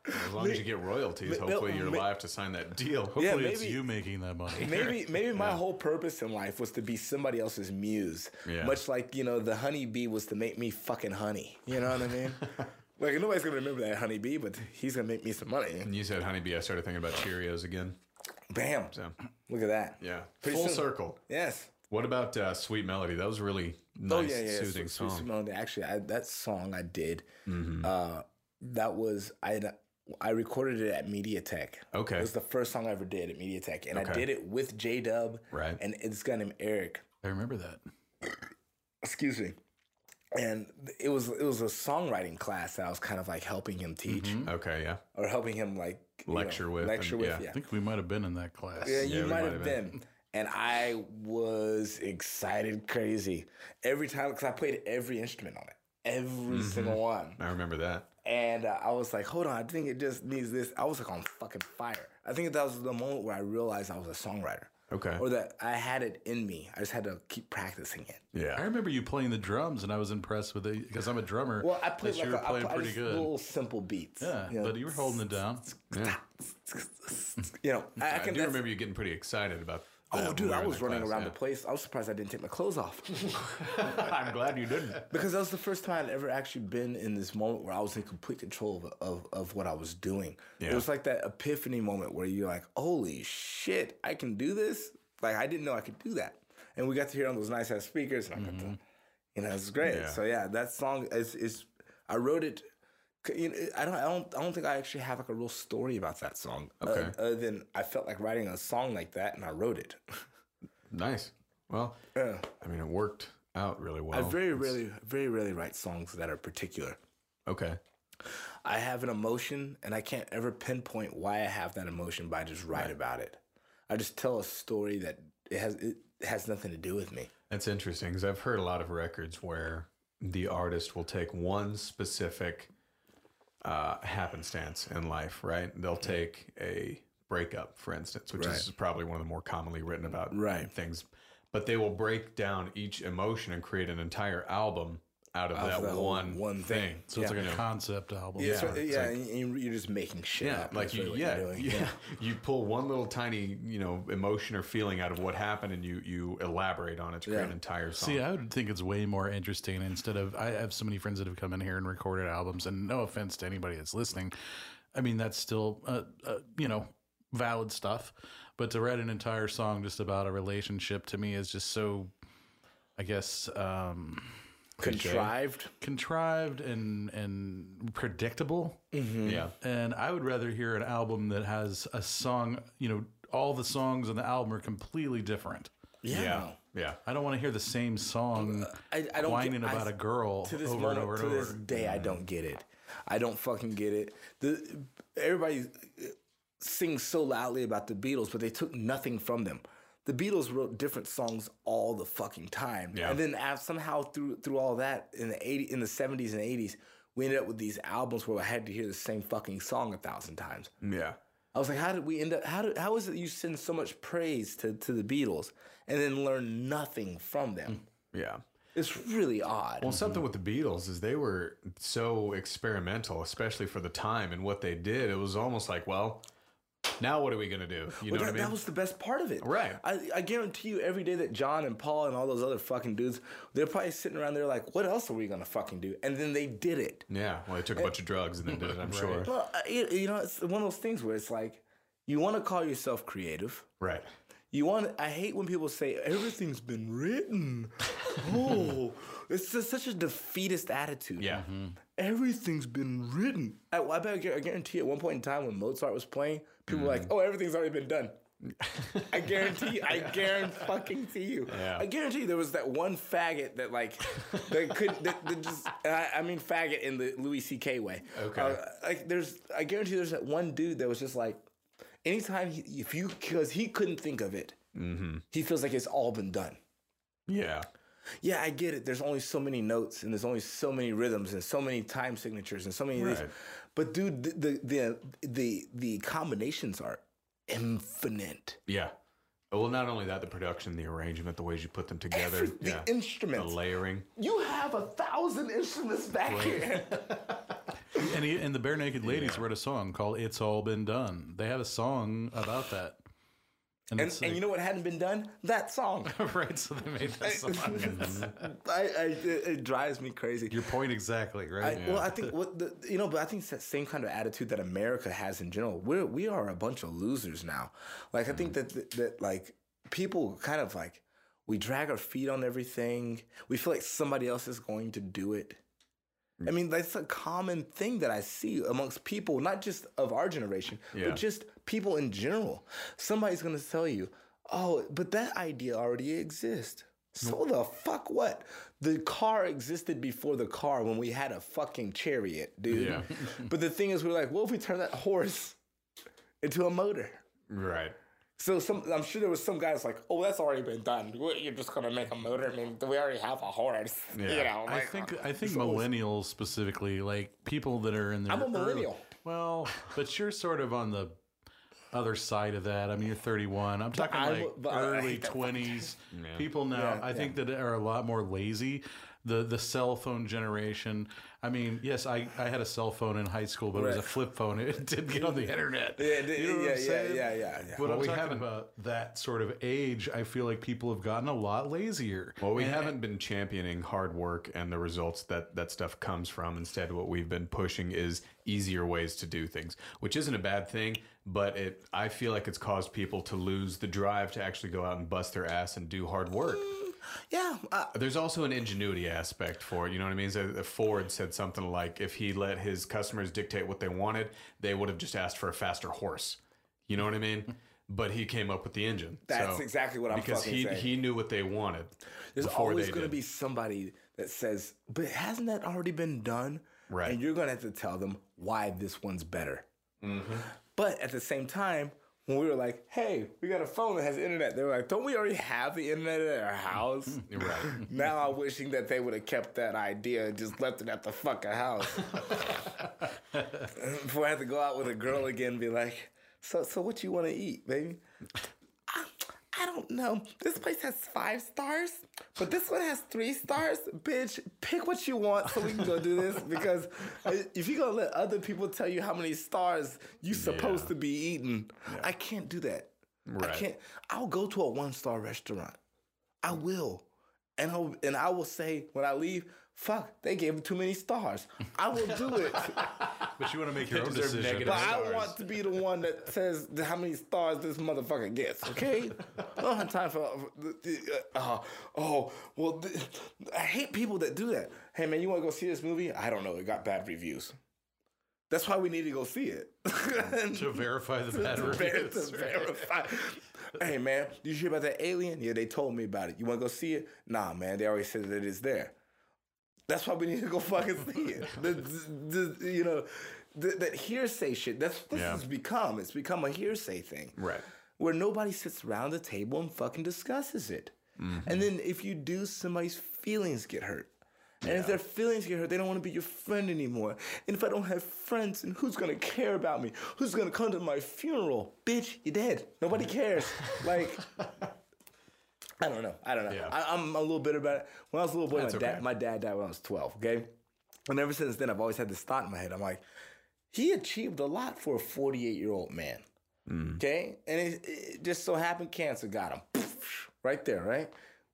As long as you get royalties, hopefully you're ma- alive to sign that deal. Hopefully, Yeah, it's maybe- you making that money. maybe maybe my whole purpose in life was to be somebody else's muse. Yeah. Much like, you know, the honeybee was to make me fucking honey. You know what I mean? Like nobody's gonna remember that honeybee, but he's gonna make me some money. And you said honeybee, I started thinking about Cheerios again. Bam. So Look at that. yeah, Pretty full soon. circle. Yes. What about uh, Sweet Melody? That was a really nice, oh yeah, yeah. soothing Sweet- Sweet song. Melody. Actually, I, that song I did. Mm-hmm. Uh, that was I. I recorded it at MediaTech. Okay. It was the first song I ever did at MediaTech, and I did it with J Dub. Right. And this guy named Eric. I remember that. Excuse me. And it was it was a songwriting class that I was kind of like helping him teach Okay, yeah. or helping him like you Mm-hmm. Lecture with lecture and- with yeah. yeah. I think we might have been in that class. Yeah, you we might might have have been. And I was excited crazy every time because I played every instrument on it, every Mm-hmm. single one. I remember that. And uh, I was like, hold on, I think it just needs this. I was like on fucking fire. I think that was the moment where I realized I was a songwriter Okay. or that I had it in me. I just had to keep practicing it. Yeah. I remember you playing the drums, and I was impressed with it because I'm a drummer. Well, I played like you were a, I playing pl- I pretty good. little simple beats. yeah, you know, but you were holding it down. yeah. you know, I, I I, can do remember you getting pretty excited about Oh, dude, I was running class, around yeah. the place. I was surprised I didn't take my clothes off. I'm glad you didn't. Because that was the first time I'd ever actually been in this moment where I was in complete control of, of, of what I was doing. It was like that epiphany moment where you're like, holy shit, I can do this? Like, I didn't know I could do that. And we got to hear on those nice ass speakers. And I got to, mm-hmm. you know, it's great. Yeah. So, yeah, that song is, is I wrote it. You know, I don't, I don't, I don't think I actually have like a real story about that song. uh, Okay. other than I felt like writing a song like that, and I wrote it. Nice. Well, Yeah. I mean, it worked out really well. I very It's- rarely, very rarely write songs that are particular. Okay. I have an emotion and I can't ever pinpoint why I have that emotion, but I just write about it. I just tell a story that it has it has nothing to do with me. That's interesting because I've heard a lot of records where the artist will take one specific uh, happenstance in life, right? They'll take a breakup, for instance, which Right. is probably one of the more commonly written about Right. things. But they will break down each emotion and create an entire album out of Out of that that one one thing. thing. So it's like a concept album. Yeah, Yeah, so- yeah, like- and you- you're just making shit Yeah, up. like you, really what yeah, you're doing. yeah, You pull one little tiny, you know, emotion or feeling out of what happened, and you you elaborate on it to create Yeah. an entire song. See, I would think it's way more interesting instead of. I have so many friends that have come in here and recorded albums, and no offense to anybody that's listening. I mean, that's still, uh, uh, you know, valid stuff. But to write an entire song just about a relationship to me is just so, I guess, um, Contrived. contrived and and predictable. Mm-hmm. yeah, And I would rather hear an album that has a song. You know, all the songs on the album are completely different. Yeah. yeah, yeah. I don't want to hear the same song I, I don't whining get, about I, a girl to this over moment, and over to and over. this day, I don't get it. I don't fucking get it. The everybody uh, sings so loudly about the Beatles, but they took nothing from them. The Beatles wrote different songs all the fucking time, Yeah. and then somehow through through all that in the eighty in the seventies and eighties, we ended up with these albums where I had to hear the same fucking song a thousand times. Yeah. I was like, how did we end up? How did, how is it you send so much praise to, to the Beatles and then learn nothing from them? Mm, yeah. It's really odd. Well, something with the Beatles is they were so experimental, especially for the time and what they did. It was almost like, well, now what are we going to do? You know that, what I mean? that was the best part of it. Right. I, I guarantee you, every day that John and Paul and all those other fucking dudes, they're probably sitting around there like, what else are we gonna fucking do? And then they did it. yeah. Well, they took a bunch of drugs and then did it, I'm sure. Well, I- you, you know, it's one of those things where it's like, you want to call yourself creative. Right. You want. I hate when people say everything's been written. oh, it's just such a defeatist attitude. Yeah. Mm-hmm. Everything's been written. I, I bet I guarantee at one point in time when Mozart was playing, people were like, "Oh, everything's already been done." I guarantee. I guarantee fucking to you. Yeah. I guarantee there was that one faggot that like that could that, that just. I, I mean faggot in the Louis C.K. way. Okay. Uh, like there's. I guarantee there's that one dude that was just like, anytime he, if you because he couldn't think of it, Mm-hmm. he feels like it's all been done. Yeah. Yeah, I get it. There's only so many notes and there's only so many rhythms and so many time signatures and so many of these. Right. But dude, the the the the, the combinations are infinite. Yeah. Oh, well, not only that, the production, the arrangement, the ways you put them together, Every- the yeah. instruments. the layering. You have a thousand instruments back here. And, he, and the Barenaked Ladies wrote a song called "It's All Been Done." They have a song about that. And, it's and you know what hadn't been done? That song. right? So they made that song. I, I, it, it drives me crazy. Your point exactly, I, right? Well, I think what the you know, but I think it's that same kind of attitude that America has in general. We're we are a bunch of losers now. Like I think mm-hmm. that, that that like people kind of like we drag our feet on everything. We feel like somebody else is going to do it. I mm. mean, that's a common thing that I see amongst people, not just of our generation, Yeah. but just people in general. Somebody's going to tell you, "Oh, but that idea already exists." So the fuck what? The car existed before the car when we had a fucking chariot, dude. Yeah. but the thing is, we're like, what if we turn that horse into a motor? Right. So some, I'm sure there was some guys like, oh, that's already been done. You're just gonna make a motor. I mean, we already have a horse. You Yeah. know, I think I think it's always- millennials specifically, like people that are in their I'm a early- millennial. well, but you're sort of on the other side of that. I mean, you're 31. I'm talking I'm- like I early hate that 20s. People now, Yeah, I yeah. think that are a lot more lazy. The the cell phone generation. I mean, yes, I, I had a cell phone in high school, but it was a flip phone. It didn't get on the internet. Yeah, d- You know what yeah, I'm yeah, saying? yeah, yeah, yeah. But Well, we haven't- about that sort of age. I feel like people have gotten a lot lazier. Well, we And- haven't been championing hard work and the results that that stuff comes from. Instead, what we've been pushing is easier ways to do things, which isn't a bad thing. But it, I feel like it's caused people to lose the drive to actually go out and bust their ass and do hard work. yeah. Uh, There's also an ingenuity aspect for it. You know what I mean? So uh, Ford said something like, if he let his customers dictate what they wanted, they would have just asked for a faster horse. You know what I mean? But he came up with the engine. That's So- exactly what I'm because fucking he saying. he knew what they wanted. There's always going to be somebody that says, "But hasn't that already been done?" Right. And you're going to have to tell them why this one's better. Mm-hmm. But at the same time, when we were like, "Hey, we got a phone that has internet," they were like, "Don't we already have the internet at our house?" Right. now I'm wishing that they would have kept that idea and just left it at the fucking house. Before I have to go out with a girl again and be like, so so what you want to eat, baby? I, don't know. This place has five stars, but this one has three stars. Bitch, pick what you want so we can go do this. Because uh, if you're gonna let other people tell you how many stars you're supposed Yeah. to be eating, I can't do that. I can't. I'll go to a one star restaurant. I mm. will. And I'll, and I will say when I leave, fuck, they gave it too many stars. I will do it. But you want to make your own deserve decision. negative but I want to be the one that says how many stars this motherfucker gets, okay? I don't have time for, uh, uh, oh, well, th- I hate people that do that. Hey, man, you want to go see this movie? I don't know. It got bad reviews. That's why we need to go see it. to verify the bad to, reviews. to verify. Hey man, did you hear about that alien? Yeah, they told me about it. You want to go see it? Nah, man, they already said that it's there. That's why we need to go fucking see it. The, the, the- you know, that hearsay shit. That's what this Yeah. has become. It's become a hearsay thing, Right. where nobody sits around the table and fucking discusses it. Mm-hmm. And then if you do, somebody's feelings get hurt. And if their feelings get hurt, they don't want to be your friend anymore. And if I don't have friends, then who's gonna care about me? Who's gonna come to my funeral? Bitch, you're dead. Nobody cares. like, I don't know. I don't know. Yeah. I, I'm a little bitter about it. When I was a little boy, my That's dad, okay. my dad died when I was 12. Okay, and ever since then, I've always had this thought in my head. I'm like, he achieved a lot for a 48 year old man. Mm. Okay, and it, it just so happened cancer got him right there, right?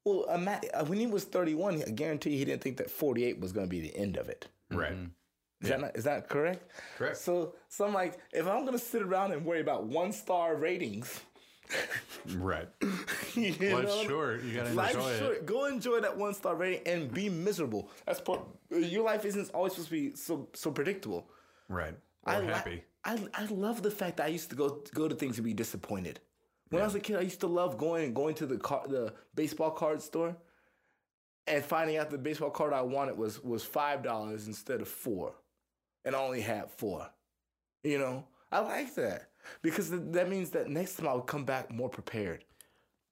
Well, ima- uh, when he was 31, I guarantee he didn't think that 48 was going to be the end of it. Right. Is that not, is that correct? Correct. So, so I'm like, if I'm going to sit around and worry about one star ratings, Right. you Life's know, short. You got to Life's enjoy short. it. Go enjoy that one star rating and be miserable. That's part. Your life isn't always supposed to be so so predictable. Right. Or I li- happy. I I love the fact that I used to go go to things and be disappointed. When I was a kid, I used to love going and going to the car, the baseball card store, and finding out the baseball card I wanted was was five dollars instead of four, and I only had four. You know, I like that because th- that means that next time I would come back more prepared.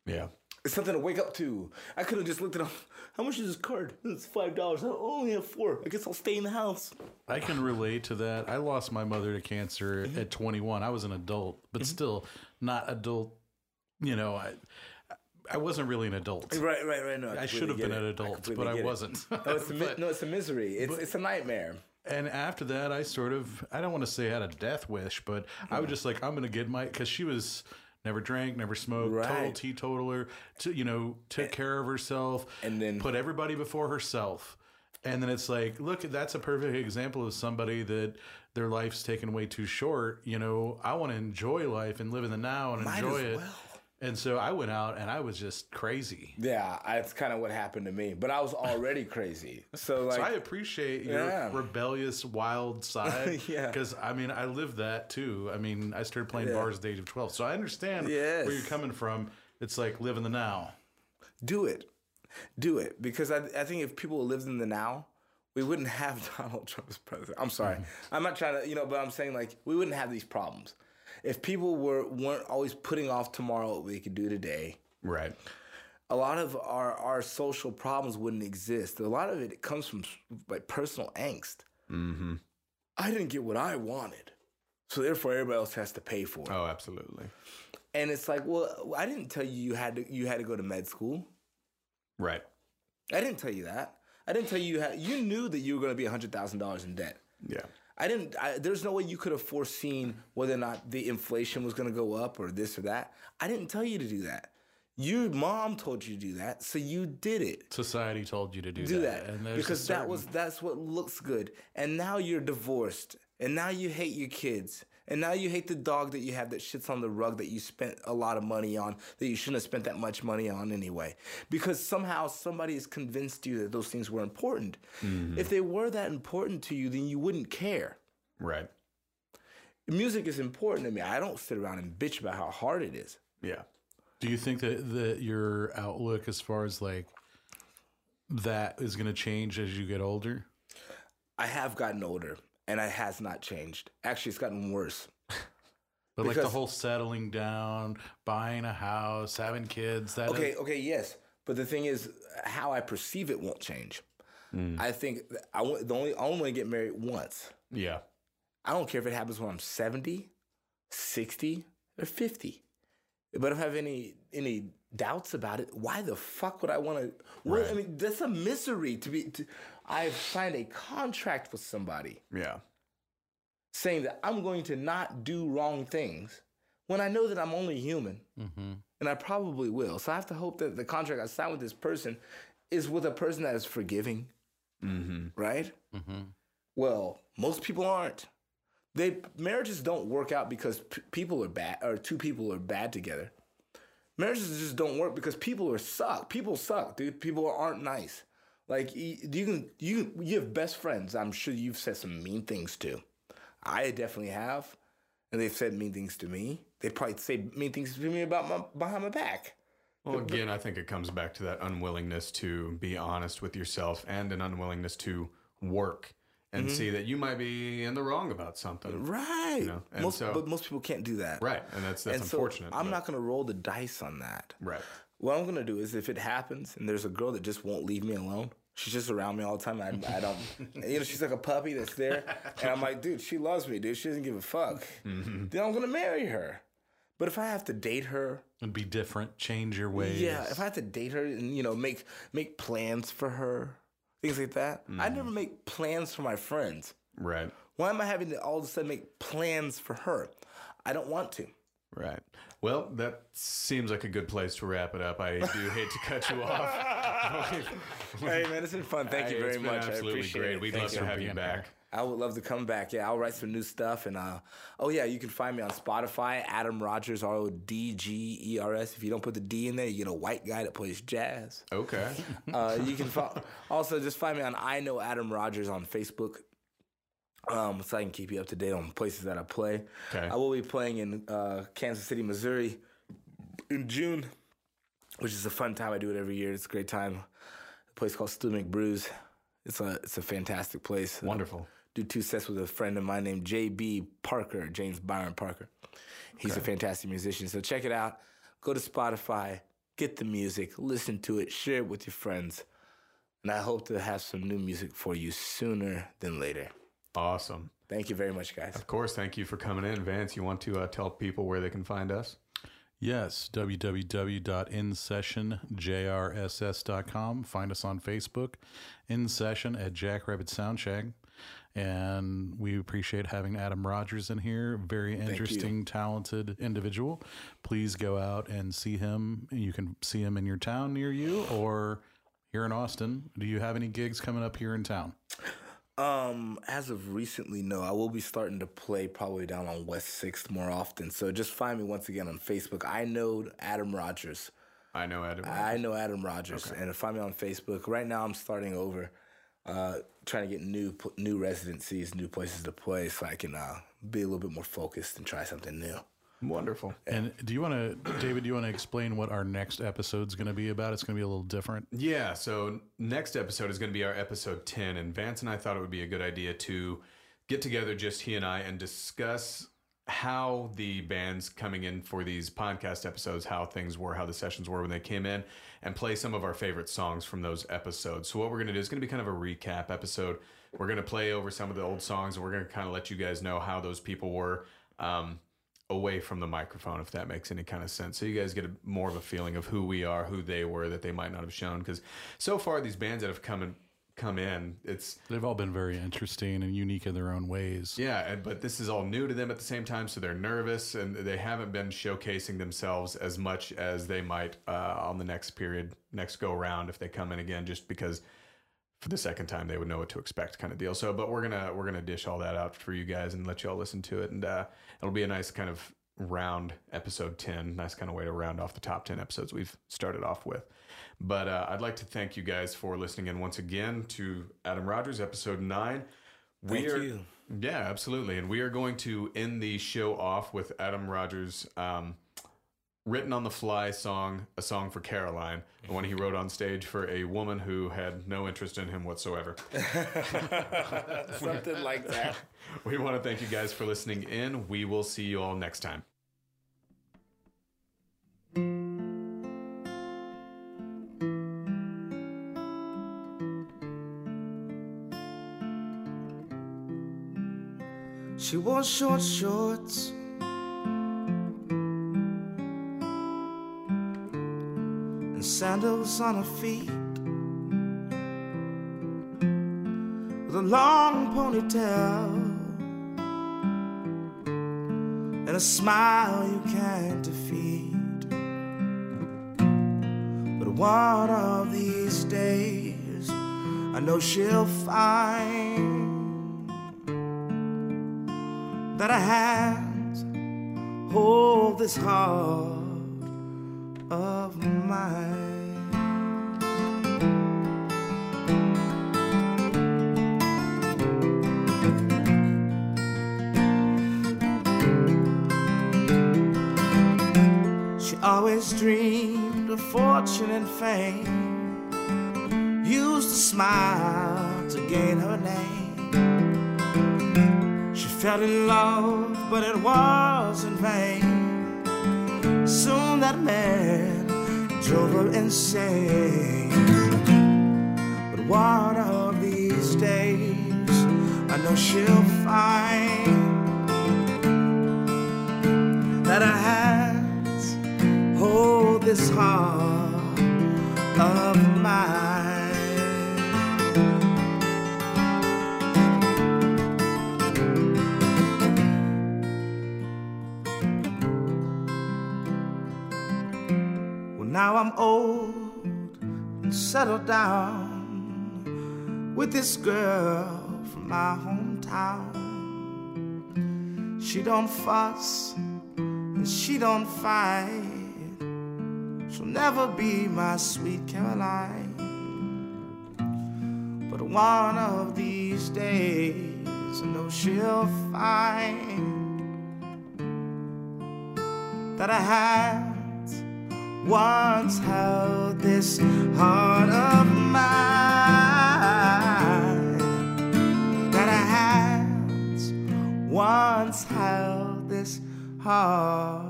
Yeah. It's something to wake up to. I could have just looked at them. How much is this card? It's five dollars. I only have four. I guess I'll stay in the house. I can relate to that. I lost my mother to cancer Mm-hmm. at 21. I was an adult, but still not adult. You know, I I wasn't really an adult. Right, right, right. No, I completely should have been it. an adult, completely but I wasn't. No, it's a, mi- no, it's a misery. It's it's a nightmare. And after that, I sort of, I don't want to say I had a death wish, but I was just like, I'm going to get my, because she was never drank, never smoked, total teetotaler, to, you know, took care of herself, And then- put everybody before herself. And then it's like, look, that's a perfect example of somebody that their life's taken way too short. You know, I want to enjoy life and live in the now and Might enjoy it. well. And so I went out and I was just crazy. Yeah, that's kind of what happened to me. But I was already crazy. So like, So I appreciate your Yeah. rebellious, wild side. Yeah. Because I mean, I lived that too. I mean, I started playing Yeah. bars at the age of twelve, so I understand Yes. where you're coming from. It's like living the now. do it, do it, because I I think if people lived in the now, we wouldn't have Donald Trump as president. I'm sorry, Mm-hmm. I'm not trying to, you know, but I'm saying like we wouldn't have these problems if people were weren't always putting off tomorrow what we could do today. Right. a lot of our, our social problems wouldn't exist. A lot of it comes from like personal angst. Mm-hmm. I didn't get what I wanted, so therefore everybody else has to pay for it. Oh, absolutely. And it's like, well, I didn't tell you you had to you had to go to med school. Right. I didn't tell you that. I didn't tell you you had. You knew that you were going to be hundred thousand dollars in debt. Yeah. I didn't. I, there's no way you could have foreseen whether or not the inflation was going to go up or this or that. I didn't tell you to do that. Your mom told you to do that, so you did it. Society told you to do, do that, a because that was that's what looks good. And now you're divorced, and now you hate your kids, and now you hate the dog that you have that shits on the rug that you spent a lot of money on that you shouldn't have spent that much money on anyway. Because somehow somebody has convinced you that those things were important. Mm-hmm. If they were that important to you, then you wouldn't care. Right. Music is important to me. I don't sit around and bitch about how hard it is. Yeah. Do you think that that your outlook as far as like that is going to change as you get older? I have gotten older, and it has not changed. Actually, it's gotten worse. But like the whole settling down, buying a house, having kids. That Okay, okay, yes. But the thing is, how I perceive it won't change. Mm. I think I want the only I only want to get married once. Yeah. I don't care if it happens when I'm 70, 60, or 50. But if I have any any doubts about it, why the fuck would I want to? I mean, that's a misery to be. To, I've signed a contract with somebody Yeah. saying that I'm going to not do wrong things when I know that I'm only human Mm-hmm. and I probably will. So I have to hope that the contract I signed with this person is with a person that is forgiving, Mm-hmm. right? Mm-hmm. Well, most people aren't. They marriages don't work out because p- people are bad or two people are bad together. Marriages just don't work because people are suck. People suck, dude. People aren't nice. Like you can you you have best friends. I'm sure you've said some mean things to. I definitely have, and they've said mean things to me. They probably say mean things to me about my behind my back. Well, again, I think it comes back to that unwillingness to be honest with yourself and an unwillingness to work and mm-hmm. see that you might be in the wrong about something. Right. know, and most, so- but most people can't do that. Right. And that's that's and so unfortunate. I'm but- not going to roll the dice on that. Right. What I'm gonna do is if it happens and there's a girl that just won't leave me alone, she's just around me all the time. I, I don't, you know, she's like a puppy that's there, and I'm like, dude, she loves me, dude. She doesn't give a fuck. Mm-hmm. Then I'm gonna marry her. But if I have to date her, And be different, change your ways. yeah, if I have to date her and you know make make plans for her, things like that, I mm-hmm. never make plans for my friends. Right. Why am I having to all of a sudden make plans for her? I don't want to. Right. Well, that seems like a good place to wrap it up. I do hate to cut you off. hey man, it's been fun. Thank you very much. I Absolutely appreciate great. it. We'd Thank love to have you back. I would love to come back. Yeah, I'll write some new stuff. And uh, oh yeah, you can find me on Spotify, Adam Rodgers, R O D G E R S. If you don't put the D in there, you get a white guy that plays jazz. Okay. Uh, you can fo- also just find me on I Know Adam Rodgers on Facebook. Um, so I can keep you up to date on places that I play. Okay. I will be playing in uh, Kansas City, Missouri in June, which is a fun time. I do it every year. It's a great time. A place called Stu McBrews. It's a it's a fantastic place. Wonderful. do two sets with a friend of mine named JB Parker, James Byron Parker. He's a fantastic musician. So check it out. Go to Spotify, get the music, listen to it, share it with your friends. And I hope to have some new music for you sooner than later. Awesome. Thank you very much, guys. Of course, thank you for coming in, Vance. You want to uh, tell people where they can find us? Yes, www.insessionjrss.com. Find us on Facebook, In Session at Jackrabbit Soundcheck. And we appreciate having Adam Rodgers in here. Very interesting, talented individual. Please go out and see him. You can see him in your town near you or here in Austin. Do you have any gigs coming up here in town? Um, as of recently, no. I will be starting to play probably down on West Sixth more often. So just find me once again on Facebook. I know Adam Rodgers. I know Adam. I know Adam Rodgers, and find me on Facebook. Right now, I'm starting over, uh, trying to get new new residencies, new places to play, so I can uh, be a little bit more focused and try something new. Wonderful. And do you want to, David, do you want to explain what our next episode's going to be about? It's going to be a little different. Yeah, so next episode is going to be our episode 10. And Vance and I thought it would be a good idea to get together, just he and I, and discuss how the bands coming in for these podcast episodes, how things were, how the sessions were when they came in, and play some of our favorite songs from those episodes. So, what we're going to do is going to be kind of a recap episode. We're going to play over some of the old songs, and we're going to kind of let you guys know how those people were. Um, away from the microphone, if that makes any kind of sense. So you guys get a, more of a feeling of who we are, who they were, that they might not have shown. Because so far, these bands that have come in, come in, it's They've all been very interesting and unique in their own ways. yeah, and, but this is all new to them at the same time, so they're nervous and they haven't been showcasing themselves as much as they might uh, on the next period, next go round if they come in again, just because for the second time they would know what to expect, kind of deal. So, but we're gonna we're gonna dish all that out for you guys and let you all listen to it, and uh, it'll be a nice kind of round episode ten, nice kind of way to round off the top ten episodes we've started off with. But uh, I'd like to thank you guys for listening in once again to Adam Rodgers episode nine. We Thank are, you. Yeah, absolutely. And we are going to end the show off with Adam Rodgers' um, written on the fly song, A Song for Caroline, the one he mhm. wrote on stage for a woman who had no interest in him whatsoever. Something like that. we want to thank you guys for listening in. We will see you all next time. She wore short shorts. Sandals on her feet. With a long ponytail. And a smile you can't defeat. But one of these days, I know she'll find that her hands hold this heart of mine. Always dreamed of fortune and fame, used to smile to gain her name. She fell in love, but it was in vain. Soon that man drove her insane. But one of these days, I know she'll find that I hold this heart of mine. Well, now I'm old and settled down with this girl from my hometown. She don't fuss and she don't fight. She'll never be my sweet Caroline. But one of these days, I know she'll find that I had once held this heart of mine. That I had once held this heart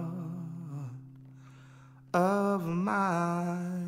of mine.